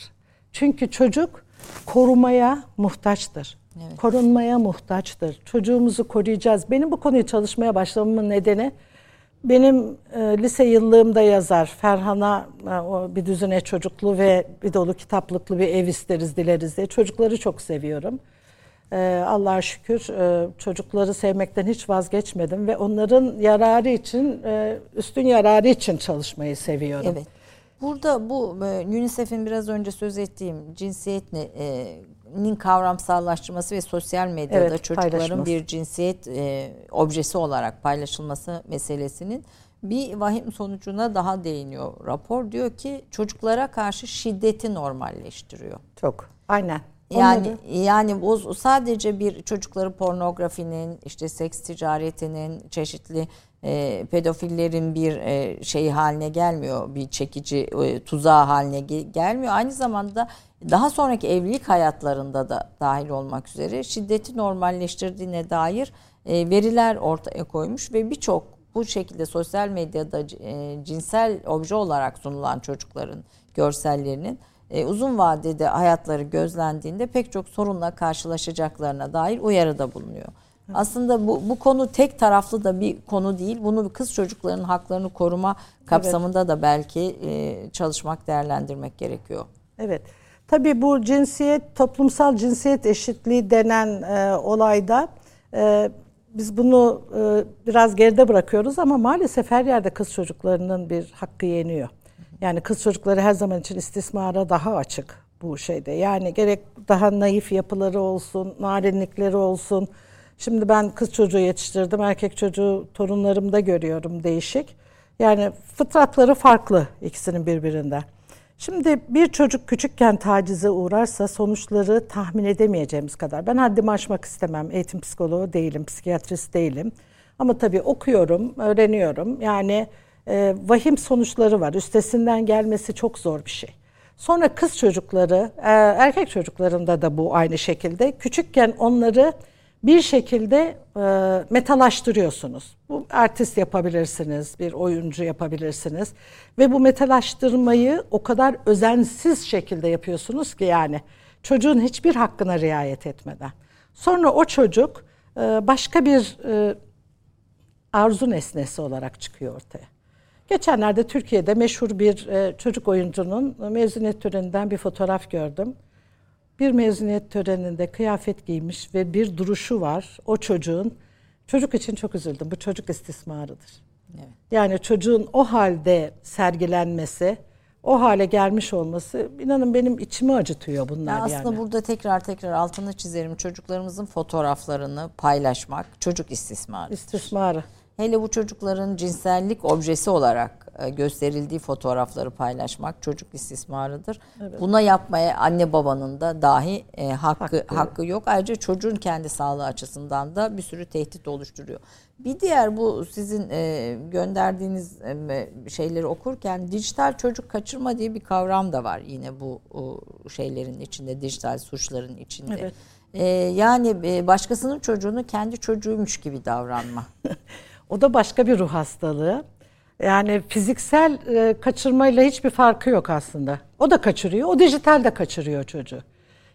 Çünkü çocuk korumaya muhtaçtır. Evet. Korunmaya muhtaçtır. Çocuğumuzu koruyacağız. Benim bu konuyu çalışmaya başlamamın nedeni benim e, lise yıllığımda yazar Ferhan'a e, o bir düzine çocuklu ve bir dolu kitaplıklı bir ev isteriz dileriz diye. Çocukları çok seviyorum. E, Allah'a şükür e, çocukları sevmekten hiç vazgeçmedim ve onların yararı için, e, üstün yararı için çalışmayı seviyorum. Evet. Burada bu e, UNICEF'in biraz önce söz ettiğim cinsiyet e, nin kavramsallaştırması ve sosyal medyada evet, çocukların bir cinsiyet e, objesi olarak paylaşılması meselesinin bir vahim sonucuna daha değiniyor rapor. Diyor ki çocuklara karşı şiddeti normalleştiriyor. Çok. Aynen. Yani Onları... yani o sadece bir çocukları pornografinin, işte seks ticaretinin, çeşitli e, pedofillerin bir e, şey haline gelmiyor, bir çekici e, tuzağı haline ge- gelmiyor. Aynı zamanda daha sonraki evlilik hayatlarında da dahil olmak üzere şiddeti normalleştirdiğine dair e, veriler ortaya koymuş ve birçok bu şekilde sosyal medyada e, cinsel obje olarak sunulan çocukların görsellerinin e, uzun vadede hayatları gözlendiğinde pek çok sorunla karşılaşacaklarına dair uyarıda bulunuyor. Aslında bu, bu konu tek taraflı da bir konu değil. Bunu kız çocuklarının haklarını koruma kapsamında da belki çalışmak, değerlendirmek gerekiyor. Evet. Tabii bu cinsiyet, toplumsal cinsiyet eşitliği denen e, olayda e, biz bunu e, biraz geride bırakıyoruz ama maalesef her yerde kız çocuklarının bir hakkı yeniyor. Yani kız çocukları her zaman için istismara daha açık bu şeyde. Yani gerek daha naif yapıları olsun, narinlikleri olsun. Şimdi ben kız çocuğu yetiştirdim, erkek çocuğu torunlarımda görüyorum değişik. Yani fıtratları farklı ikisinin birbirinden. Şimdi bir çocuk küçükken tacize uğrarsa sonuçları tahmin edemeyeceğimiz kadar. Ben haddimi aşmak istemem. Eğitim psikoloğu değilim, psikiyatrist değilim. Ama tabii okuyorum, öğreniyorum. Yani e, vahim sonuçları var. Üstesinden gelmesi çok zor bir şey. Sonra kız çocukları, e, erkek çocuklarında da bu aynı şekilde. Küçükken onları bir şekilde e, metalaştırıyorsunuz. Bu artist yapabilirsiniz, bir oyuncu yapabilirsiniz ve bu metalaştırmayı o kadar özensiz şekilde yapıyorsunuz ki yani çocuğun hiçbir hakkına riayet etmeden. Sonra o çocuk e, başka bir e, arzu nesnesi olarak çıkıyor ortaya. Geçenlerde Türkiye'de meşhur bir e, çocuk oyuncunun mezuniyet töreninden bir fotoğraf gördüm bir mezuniyet töreninde kıyafet giymiş ve bir duruşu var o çocuğun. Çocuk için çok üzüldüm. Bu çocuk istismarıdır. Evet. Yani çocuğun o halde sergilenmesi, o hale gelmiş olması inanın benim içimi acıtıyor bunlar ya aslında yani. burada tekrar tekrar altını çizerim. Çocuklarımızın fotoğraflarını paylaşmak çocuk istismarı. İstismarı. Hele bu çocukların cinsellik objesi olarak e, gösterildiği fotoğrafları paylaşmak çocuk istismarıdır. Evet. Buna yapmaya anne babanın da dahi e, hakkı hakkı, hakkı yok. Ayrıca çocuğun kendi sağlığı açısından da bir sürü tehdit oluşturuyor. Bir diğer bu sizin e, gönderdiğiniz e, şeyleri okurken dijital çocuk kaçırma diye bir kavram da var yine bu o şeylerin içinde, dijital suçların içinde. Evet. E, yani e, başkasının çocuğunu kendi çocuğuymuş gibi davranma. o da başka bir ruh hastalığı. Yani fiziksel e, kaçırmayla hiçbir farkı yok aslında. O da kaçırıyor, o dijital de kaçırıyor çocuğu.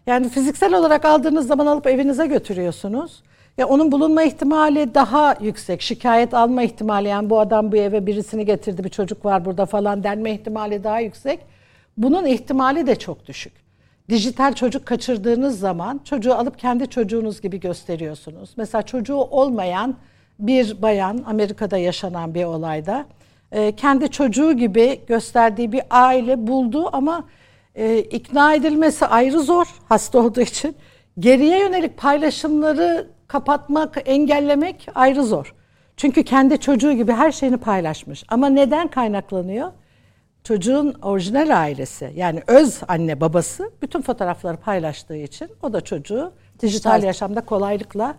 Yani fiziksel olarak aldığınız zaman alıp evinize götürüyorsunuz. Ya onun bulunma ihtimali daha yüksek. Şikayet alma ihtimali yani bu adam bu eve birisini getirdi bir çocuk var burada falan denme ihtimali daha yüksek. Bunun ihtimali de çok düşük. dijital çocuk kaçırdığınız zaman çocuğu alıp kendi çocuğunuz gibi gösteriyorsunuz. Mesela çocuğu olmayan bir bayan Amerika'da yaşanan bir olayda e, kendi çocuğu gibi gösterdiği bir aile buldu ama e, ikna edilmesi ayrı zor hasta olduğu için. Geriye yönelik paylaşımları kapatmak, engellemek ayrı zor. Çünkü kendi çocuğu gibi her şeyini paylaşmış. Ama neden kaynaklanıyor? Çocuğun orijinal ailesi yani öz anne babası bütün fotoğrafları paylaştığı için o da çocuğu dijital, dijital yaşamda kolaylıkla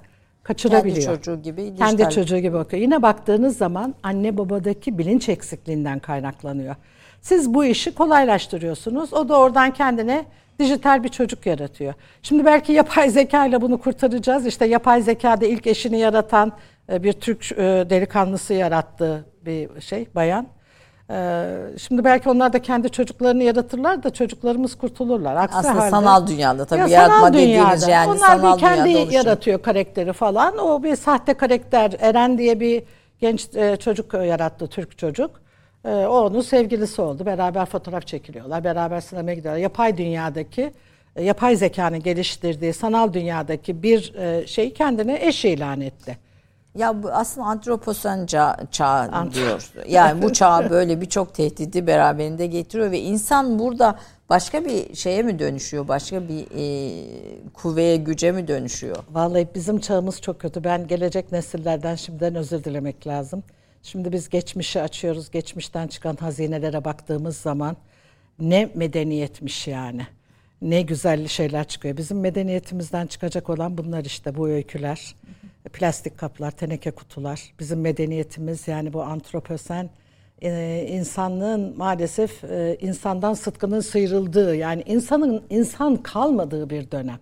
kaçırabiliyor. Kendi çocuğu gibi. Dijital. Kendi çocuğu gibi bakıyor. Yine baktığınız zaman anne babadaki bilinç eksikliğinden kaynaklanıyor. Siz bu işi kolaylaştırıyorsunuz. O da oradan kendine dijital bir çocuk yaratıyor. Şimdi belki yapay zeka ile bunu kurtaracağız. İşte yapay zekada ilk eşini yaratan e, bir Türk e, delikanlısı yarattığı bir şey bayan. E, şimdi belki onlar da kendi çocuklarını yaratırlar da çocuklarımız kurtulurlar. Aksi Aslında halde, sanal dünyada tabii ya yaratma dediğimiz yani onlar sanal bir kendi yaratıyor karakteri falan. O bir sahte karakter Eren diye bir genç çocuk yarattı Türk çocuk. O onun sevgilisi oldu. Beraber fotoğraf çekiliyorlar. Beraber sinemaya gidiyorlar. Yapay dünyadaki yapay zekanın geliştirdiği sanal dünyadaki bir şey kendine eş ilan etti. Ya bu aslında antroposen çağ, çağ diyor. Yani bu çağ böyle birçok tehdidi beraberinde getiriyor ve insan burada başka bir şeye mi dönüşüyor? Başka bir e, kuvveye, güce mi dönüşüyor? Vallahi bizim çağımız çok kötü. Ben gelecek nesillerden şimdiden özür dilemek lazım. Şimdi biz geçmişi açıyoruz. Geçmişten çıkan hazinelere baktığımız zaman ne medeniyetmiş yani. Ne güzel şeyler çıkıyor. Bizim medeniyetimizden çıkacak olan bunlar işte bu öyküler plastik kaplar, teneke kutular. Bizim medeniyetimiz yani bu antroposen e, insanlığın maalesef e, insandan sıtkının sıyrıldığı yani insanın insan kalmadığı bir dönem.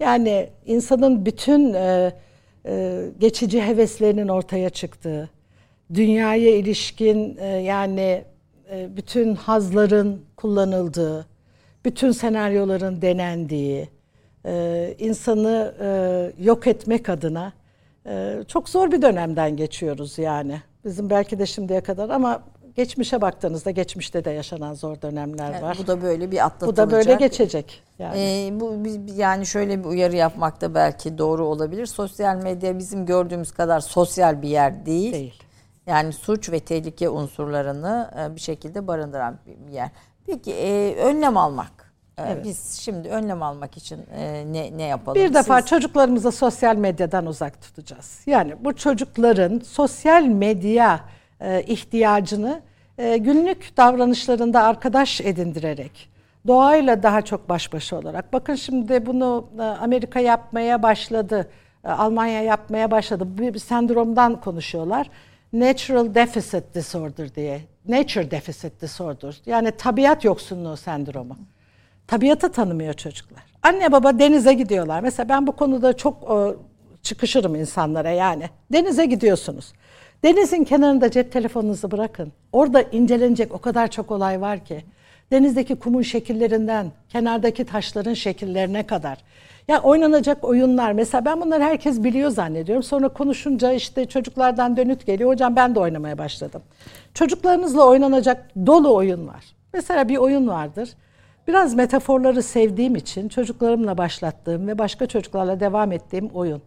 Yani insanın bütün e, geçici heveslerinin ortaya çıktığı, dünyaya ilişkin yani bütün hazların kullanıldığı, bütün senaryoların denendiği, insanı yok etmek adına ee, çok zor bir dönemden geçiyoruz yani. Bizim belki de şimdiye kadar ama geçmişe baktığınızda geçmişte de yaşanan zor dönemler yani var. Bu da böyle bir atlatılacak. Bu da böyle geçecek. Yani. Ee, bu yani şöyle bir uyarı yapmak da belki doğru olabilir. Sosyal medya bizim gördüğümüz kadar sosyal bir yer değil. Değil. Yani suç ve tehlike unsurlarını e, bir şekilde barındıran bir yer. Peki e, önlem almak evet. Biz şimdi önlem almak için e, ne ne yapalım? Bir defa Siz... çocuklarımızı sosyal medyadan uzak tutacağız. Yani bu çocukların sosyal medya e, ihtiyacını e, günlük davranışlarında arkadaş edindirerek, doğayla daha çok baş başa olarak. Bakın şimdi bunu Amerika yapmaya başladı, Almanya yapmaya başladı. Bir, bir sendromdan konuşuyorlar. Natural Deficit Disorder diye. Nature Deficit Disorder. Yani tabiat yoksunluğu sendromu. Tabiatı tanımıyor çocuklar. Anne baba denize gidiyorlar. Mesela ben bu konuda çok o, çıkışırım insanlara yani. Denize gidiyorsunuz. Denizin kenarında cep telefonunuzu bırakın. Orada incelenecek o kadar çok olay var ki. Denizdeki kumun şekillerinden, kenardaki taşların şekillerine kadar. Ya oynanacak oyunlar. Mesela ben bunları herkes biliyor zannediyorum. Sonra konuşunca işte çocuklardan dönüt geliyor. Hocam ben de oynamaya başladım. Çocuklarınızla oynanacak dolu oyun var. Mesela bir oyun vardır. Biraz metaforları sevdiğim için çocuklarımla başlattığım ve başka çocuklarla devam ettiğim oyun.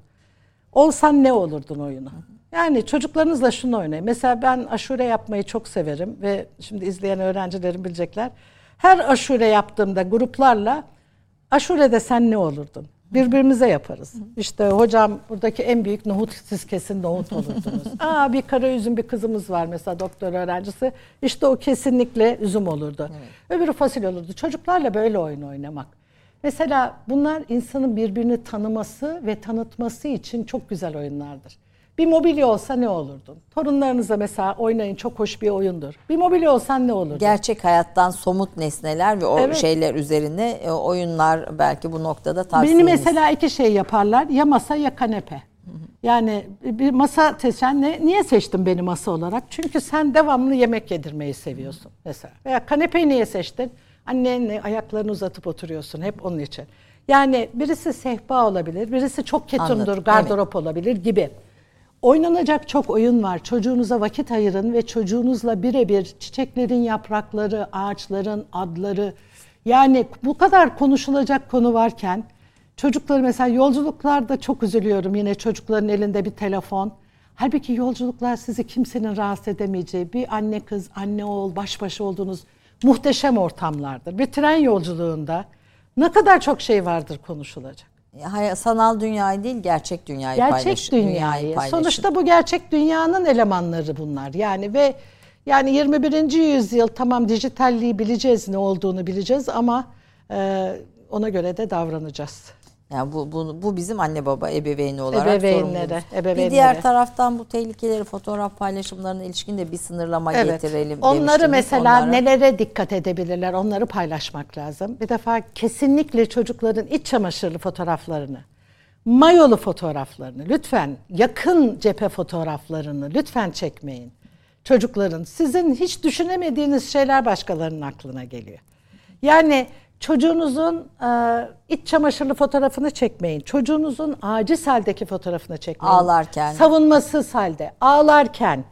Olsan ne olurdun oyunu? Yani çocuklarınızla şunu oynayın. Mesela ben aşure yapmayı çok severim ve şimdi izleyen öğrencilerim bilecekler. Her aşure yaptığımda gruplarla aşurede sen ne olurdun? Birbirimize yaparız. İşte hocam buradaki en büyük nohut siz kesin nohut olurdunuz. Aa bir kara üzüm bir kızımız var mesela doktor öğrencisi. İşte o kesinlikle üzüm olurdu. Evet. Öbürü fasulye olurdu. Çocuklarla böyle oyun oynamak. Mesela bunlar insanın birbirini tanıması ve tanıtması için çok güzel oyunlardır. Bir mobilya olsa ne olurdun? Torunlarınıza mesela oynayın çok hoş bir oyundur. Bir mobilya olsan ne olurdu? Gerçek hayattan somut nesneler ve o evet. şeyler üzerine e, oyunlar belki bu noktada tavsiyeniz. Beni mesela iki şey yaparlar. Ya masa ya kanepe. Yani bir masa seçen ne, niye seçtin beni masa olarak? Çünkü sen devamlı yemek yedirmeyi seviyorsun mesela. Veya kanepeyi niye seçtin? Annenle ayaklarını uzatıp oturuyorsun hep onun için. Yani birisi sehpa olabilir, birisi çok ketumdur, gardırop evet. olabilir gibi. Oynanacak çok oyun var. Çocuğunuza vakit ayırın ve çocuğunuzla birebir çiçeklerin yaprakları, ağaçların adları, Yani bu kadar konuşulacak konu varken çocukları mesela yolculuklarda çok üzülüyorum yine çocukların elinde bir telefon. Halbuki yolculuklar sizi kimsenin rahatsız edemeyeceği bir anne kız, anne oğul baş başa olduğunuz muhteşem ortamlardır. Bir tren yolculuğunda ne kadar çok şey vardır konuşulacak. Sanal dünyayı değil gerçek dünyayı gerçek paylaş. dünyayı. dünyayı paylaşın. Sonuçta bu gerçek dünyanın elemanları bunlar. Yani ve yani 21. yüzyıl tamam dijitalliği bileceğiz ne olduğunu bileceğiz ama e, ona göre de davranacağız. Yani bu, bu, bu bizim anne baba ebeveyni olarak ebeveynlere, ebeveynlere. Bir diğer taraftan bu tehlikeleri fotoğraf paylaşımlarına ilişkin de bir sınırlama evet. getirelim Onları mesela onlara. nelere dikkat edebilirler onları paylaşmak lazım. Bir defa kesinlikle çocukların iç çamaşırlı fotoğraflarını, mayolu fotoğraflarını lütfen yakın cephe fotoğraflarını lütfen çekmeyin. Çocukların sizin hiç düşünemediğiniz şeyler başkalarının aklına geliyor. Yani Çocuğunuzun e, iç çamaşırlı fotoğrafını çekmeyin. Çocuğunuzun aciz haldeki fotoğrafını çekmeyin. Ağlarken. Savunmasız halde. Ağlarken.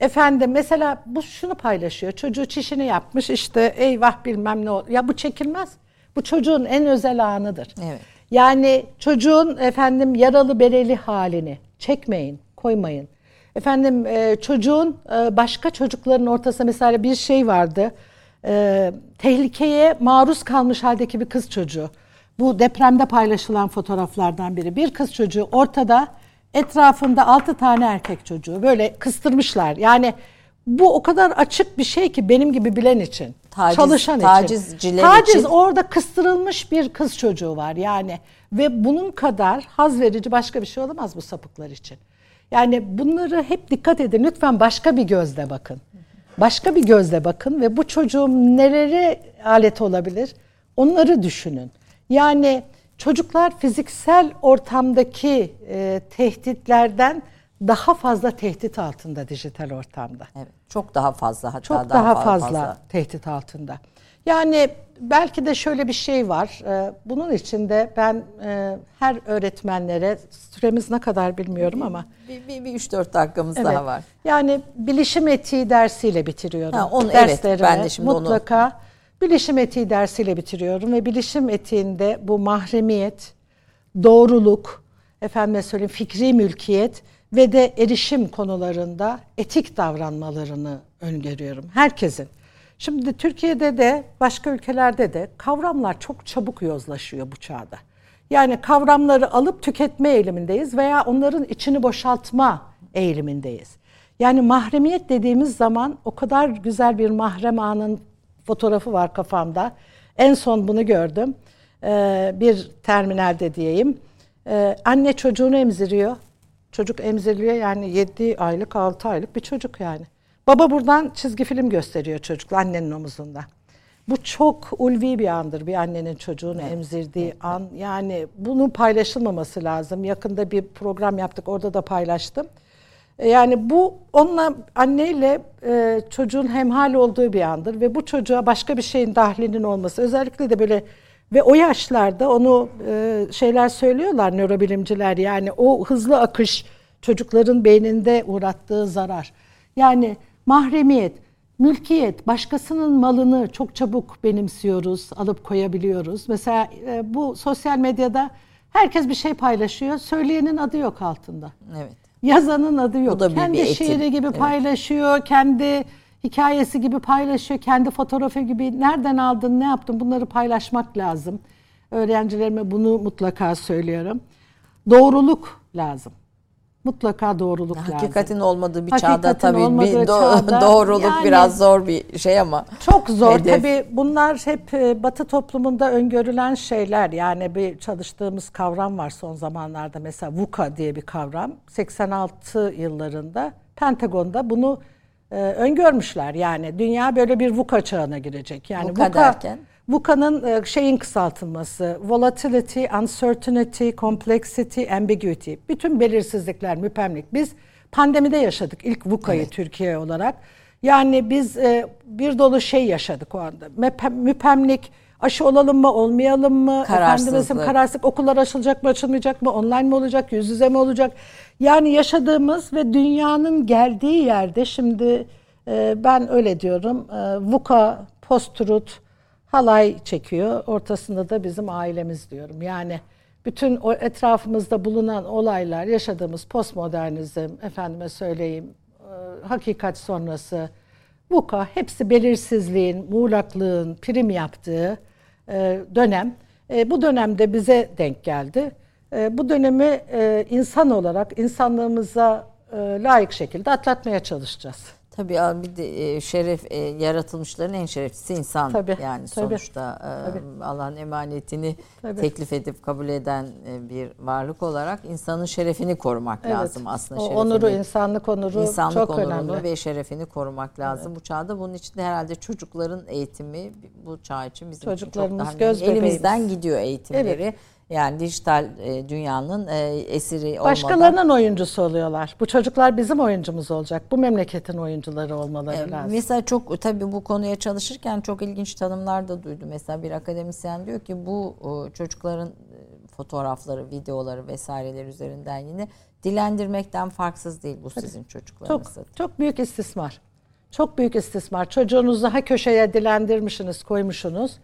Efendim mesela bu şunu paylaşıyor. Çocuğu çişini yapmış işte eyvah bilmem ne. Ya bu çekilmez. Bu çocuğun en özel anıdır. Evet. Yani çocuğun efendim yaralı bereli halini çekmeyin, koymayın. Efendim e, çocuğun e, başka çocukların ortasında mesela bir şey vardı e, tehlikeye maruz kalmış haldeki bir kız çocuğu. Bu depremde paylaşılan fotoğraflardan biri. Bir kız çocuğu ortada, etrafında altı tane erkek çocuğu. Böyle kıstırmışlar. Yani bu o kadar açık bir şey ki benim gibi bilen için. Taciz, çalışan için. Taciz için. orada kıstırılmış bir kız çocuğu var yani. Ve bunun kadar haz verici başka bir şey olamaz bu sapıklar için. Yani bunları hep dikkat edin. Lütfen başka bir gözle bakın başka bir gözle bakın ve bu çocuğum nelere alet olabilir? Onları düşünün. Yani çocuklar fiziksel ortamdaki e, tehditlerden daha fazla tehdit altında dijital ortamda. Evet, çok daha fazla hatta çok daha, daha fazla, fazla tehdit altında. Yani belki de şöyle bir şey var. Ee, bunun için de ben e, her öğretmenlere süremiz ne kadar bilmiyorum ama bir, bir, bir 3-4 dakikamız evet. daha var. Yani bilişim etiği dersiyle bitiriyorum. Ha, onu, evet, ben de şimdi mutlaka onu... bilişim etiği dersiyle bitiriyorum ve bilişim etiğinde bu mahremiyet, doğruluk, efendime söyleyeyim fikri mülkiyet ve de erişim konularında etik davranmalarını öngörüyorum herkesin. Şimdi Türkiye'de de başka ülkelerde de kavramlar çok çabuk yozlaşıyor bu çağda. Yani kavramları alıp tüketme eğilimindeyiz veya onların içini boşaltma eğilimindeyiz. Yani mahremiyet dediğimiz zaman o kadar güzel bir mahrem anın fotoğrafı var kafamda. En son bunu gördüm. Ee, bir terminalde diyeyim. Ee, anne çocuğunu emziriyor. Çocuk emziriliyor yani 7 aylık 6 aylık bir çocuk yani. Baba buradan çizgi film gösteriyor çocukla annenin omuzunda. Bu çok ulvi bir andır bir annenin çocuğunu evet. emzirdiği evet. an. Yani bunun paylaşılmaması lazım. Yakında bir program yaptık orada da paylaştım. E, yani bu onunla anneyle e, çocuğun hemhal olduğu bir andır ve bu çocuğa başka bir şeyin dahlinin olması özellikle de böyle ve o yaşlarda onu e, şeyler söylüyorlar nörobilimciler yani o hızlı akış çocukların beyninde uğrattığı zarar. Yani mahremiyet, mülkiyet, başkasının malını çok çabuk benimsiyoruz, alıp koyabiliyoruz. Mesela e, bu sosyal medyada herkes bir şey paylaşıyor, söyleyenin adı yok altında. Evet. Yazanın adı yok. da kendi bir şiiri gibi evet. paylaşıyor, kendi hikayesi gibi paylaşıyor, kendi fotoğrafı gibi nereden aldın, ne yaptın bunları paylaşmak lazım. Öğrencilerime bunu mutlaka söylüyorum. Doğruluk lazım mutlaka doğruluk Hakikatin lazım. Hakikatin olmadığı bir Hakikatin çağda tabii bir do- çağda, doğruluk yani, biraz zor bir şey ama. Çok zor hedef. tabii bunlar hep e, Batı toplumunda öngörülen şeyler. Yani bir çalıştığımız kavram var son zamanlarda mesela VUCA diye bir kavram. 86 yıllarında Pentagon'da bunu e, öngörmüşler. Yani dünya böyle bir VUCA çağına girecek. Yani VUCA, VUCA derken? VUCA'nın e, şeyin kısaltılması, volatility, uncertainty, complexity, ambiguity. Bütün belirsizlikler, müpemlik. Biz pandemide yaşadık ilk VUCA'yı evet. Türkiye olarak. Yani biz e, bir dolu şey yaşadık o anda. Müpemlik, aşı olalım mı, olmayalım mı? Kararsızlık. kararsızlık. Okullar açılacak mı, açılmayacak mı? Online mi olacak, yüz yüze mi olacak? Yani yaşadığımız ve dünyanın geldiği yerde şimdi e, ben öyle diyorum. VUCA, post-truth, halay çekiyor. Ortasında da bizim ailemiz diyorum. Yani bütün o etrafımızda bulunan olaylar, yaşadığımız postmodernizm, efendime söyleyeyim, e, hakikat sonrası, VUCA hepsi belirsizliğin, muğlaklığın prim yaptığı e, dönem. E, bu dönemde bize denk geldi. Bu dönemi insan olarak insanlığımıza layık şekilde atlatmaya çalışacağız. Tabii bir de e, şeref e, yaratılmışların en şereflisi insan tabii, yani tabii, sonuçta e, tabii. Allah'ın emanetini tabii. teklif edip kabul eden bir varlık olarak insanın şerefini korumak evet. lazım aslında. O onuru, insanlık onuru insanlık çok onurunu önemli. ve şerefini korumak lazım evet. bu çağda. Bunun için de herhalde çocukların eğitimi bu çağ için bizim için çok daha göz elimizden gidiyor eğitimleri. Evet. Yani dijital e, dünyanın e, esiri olmadan. Başkalarının oyuncusu oluyorlar. Bu çocuklar bizim oyuncumuz olacak. Bu memleketin oyuncuları olmaları e, lazım. Mesela çok tabii bu konuya çalışırken çok ilginç tanımlar da duydum. Mesela bir akademisyen diyor ki bu çocukların fotoğrafları, videoları vesaireler üzerinden yine dilendirmekten farksız değil bu sizin çocuklarınız. Çok, çok büyük istismar. Çok büyük istismar. Çocuğunuzu ha köşeye dilendirmişsiniz, koymuşsunuz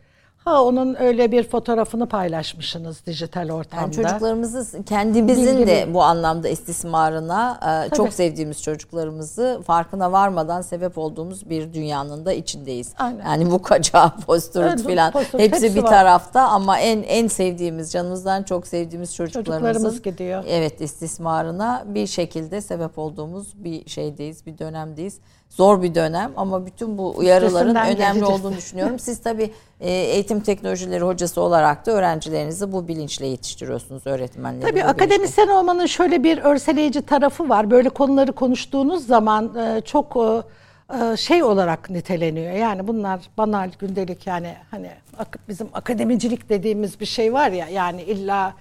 Ha onun öyle bir fotoğrafını paylaşmışsınız dijital ortamda. Yani çocuklarımızı kendimizin Bilgili. de bu anlamda istismarına e, Tabii. çok sevdiğimiz çocuklarımızı farkına varmadan sebep olduğumuz bir dünyanın da içindeyiz. Aynen. Yani bu kaca postürüt evet, filan hepsi, hepsi bir var. tarafta ama en en sevdiğimiz canımızdan çok sevdiğimiz çocuklarımızın gidiyor. Evet istismarına bir şekilde sebep olduğumuz bir şeydeyiz, bir dönemdeyiz zor bir dönem ama bütün bu uyarıların önemli geleceğiz. olduğunu düşünüyorum. Siz tabii e, eğitim teknolojileri hocası olarak da öğrencilerinizi bu bilinçle yetiştiriyorsunuz öğretmenleri. Tabii akademisyen bilinçle. olmanın şöyle bir örseleyici tarafı var. Böyle konuları konuştuğunuz zaman e, çok e, şey olarak niteleniyor. Yani bunlar banal, gündelik yani hani bizim akademicilik dediğimiz bir şey var ya yani illa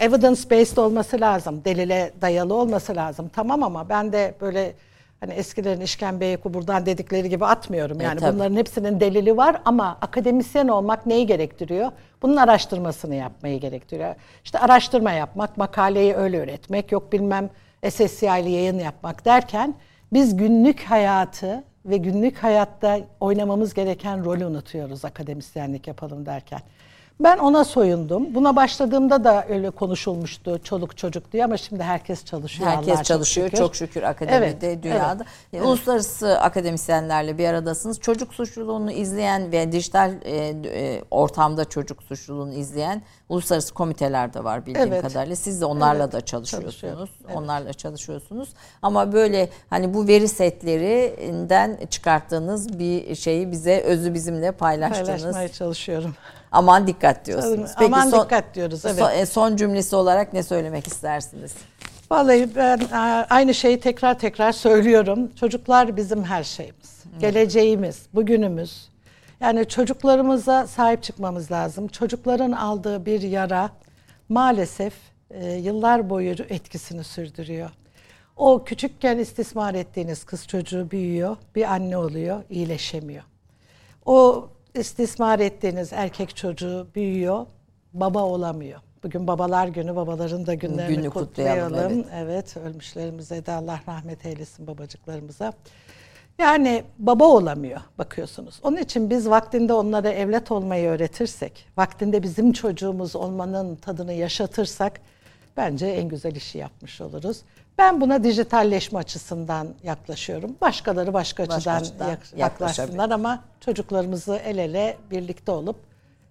evidence based olması lazım. Delile dayalı olması lazım. Tamam ama ben de böyle hani eskilerin işkembeyi buradan dedikleri gibi atmıyorum. Yani e, bunların hepsinin delili var ama akademisyen olmak neyi gerektiriyor? Bunun araştırmasını yapmayı gerektiriyor. İşte araştırma yapmak, makaleyi öyle öğretmek, yok bilmem SSCI'li yayın yapmak derken biz günlük hayatı ve günlük hayatta oynamamız gereken rolü unutuyoruz akademisyenlik yapalım derken. Ben ona soyundum. Buna başladığımda da öyle konuşulmuştu çoluk çocuk diye ama şimdi herkes çalışıyor. Herkes Allah çalışıyor çok şükür, çok şükür akademide, evet, dünyada. Evet, Uluslararası akademisyenlerle bir aradasınız. Çocuk suçluluğunu izleyen ve dijital e, e, ortamda çocuk suçluluğunu izleyen uluslararası komiteler de var bildiğim evet. kadarıyla. Siz de onlarla evet, da çalışıyorsunuz. Evet. Onlarla çalışıyorsunuz. Ama böyle hani bu veri setlerinden çıkarttığınız bir şeyi bize özü bizimle paylaştınız. Paylaşmaya çalışıyorum. Aman dikkat diyorsunuz. Peki Aman son, dikkat diyoruz. Evet. Son, e, son cümlesi olarak ne söylemek istersiniz? Vallahi ben e, aynı şeyi tekrar tekrar söylüyorum. Çocuklar bizim her şeyimiz. Geleceğimiz, bugünümüz. Yani çocuklarımıza sahip çıkmamız lazım. Çocukların aldığı bir yara maalesef e, yıllar boyu etkisini sürdürüyor. O küçükken istismar ettiğiniz kız çocuğu büyüyor, bir anne oluyor, iyileşemiyor. O istismar ettiğiniz erkek çocuğu büyüyor, baba olamıyor. Bugün babalar günü, babaların da günlerini Günü kutlayalım. kutlayalım. Evet. evet, ölmüşlerimize de Allah rahmet eylesin babacıklarımıza. Yani baba olamıyor bakıyorsunuz. Onun için biz vaktinde onlara evlat olmayı öğretirsek, vaktinde bizim çocuğumuz olmanın tadını yaşatırsak bence en güzel işi yapmış oluruz. Ben buna dijitalleşme açısından yaklaşıyorum. Başkaları başka, başka açıdan, yaklaşsınlar ama çocuklarımızı el ele birlikte olup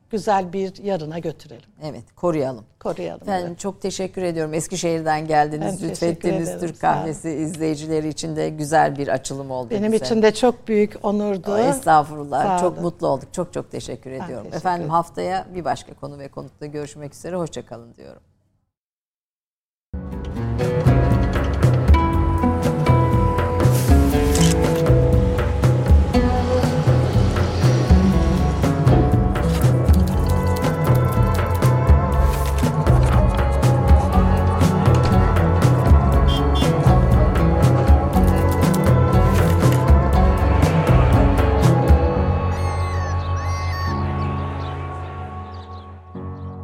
güzel bir yarına götürelim. Evet, koruyalım. Koruyalım. Efendim evet. çok teşekkür ediyorum. Eskişehir'den geldiniz. Ben Lütfettiğiniz Türk kahvesi izleyicileri için de güzel bir açılım oldu Benim bize. için de çok büyük onurdu. O, estağfurullah. Sağ çok olun. mutlu olduk. Çok çok teşekkür ediyorum. Teşekkür Efendim haftaya bir başka konu ve konukla görüşmek üzere. Hoşçakalın diyorum.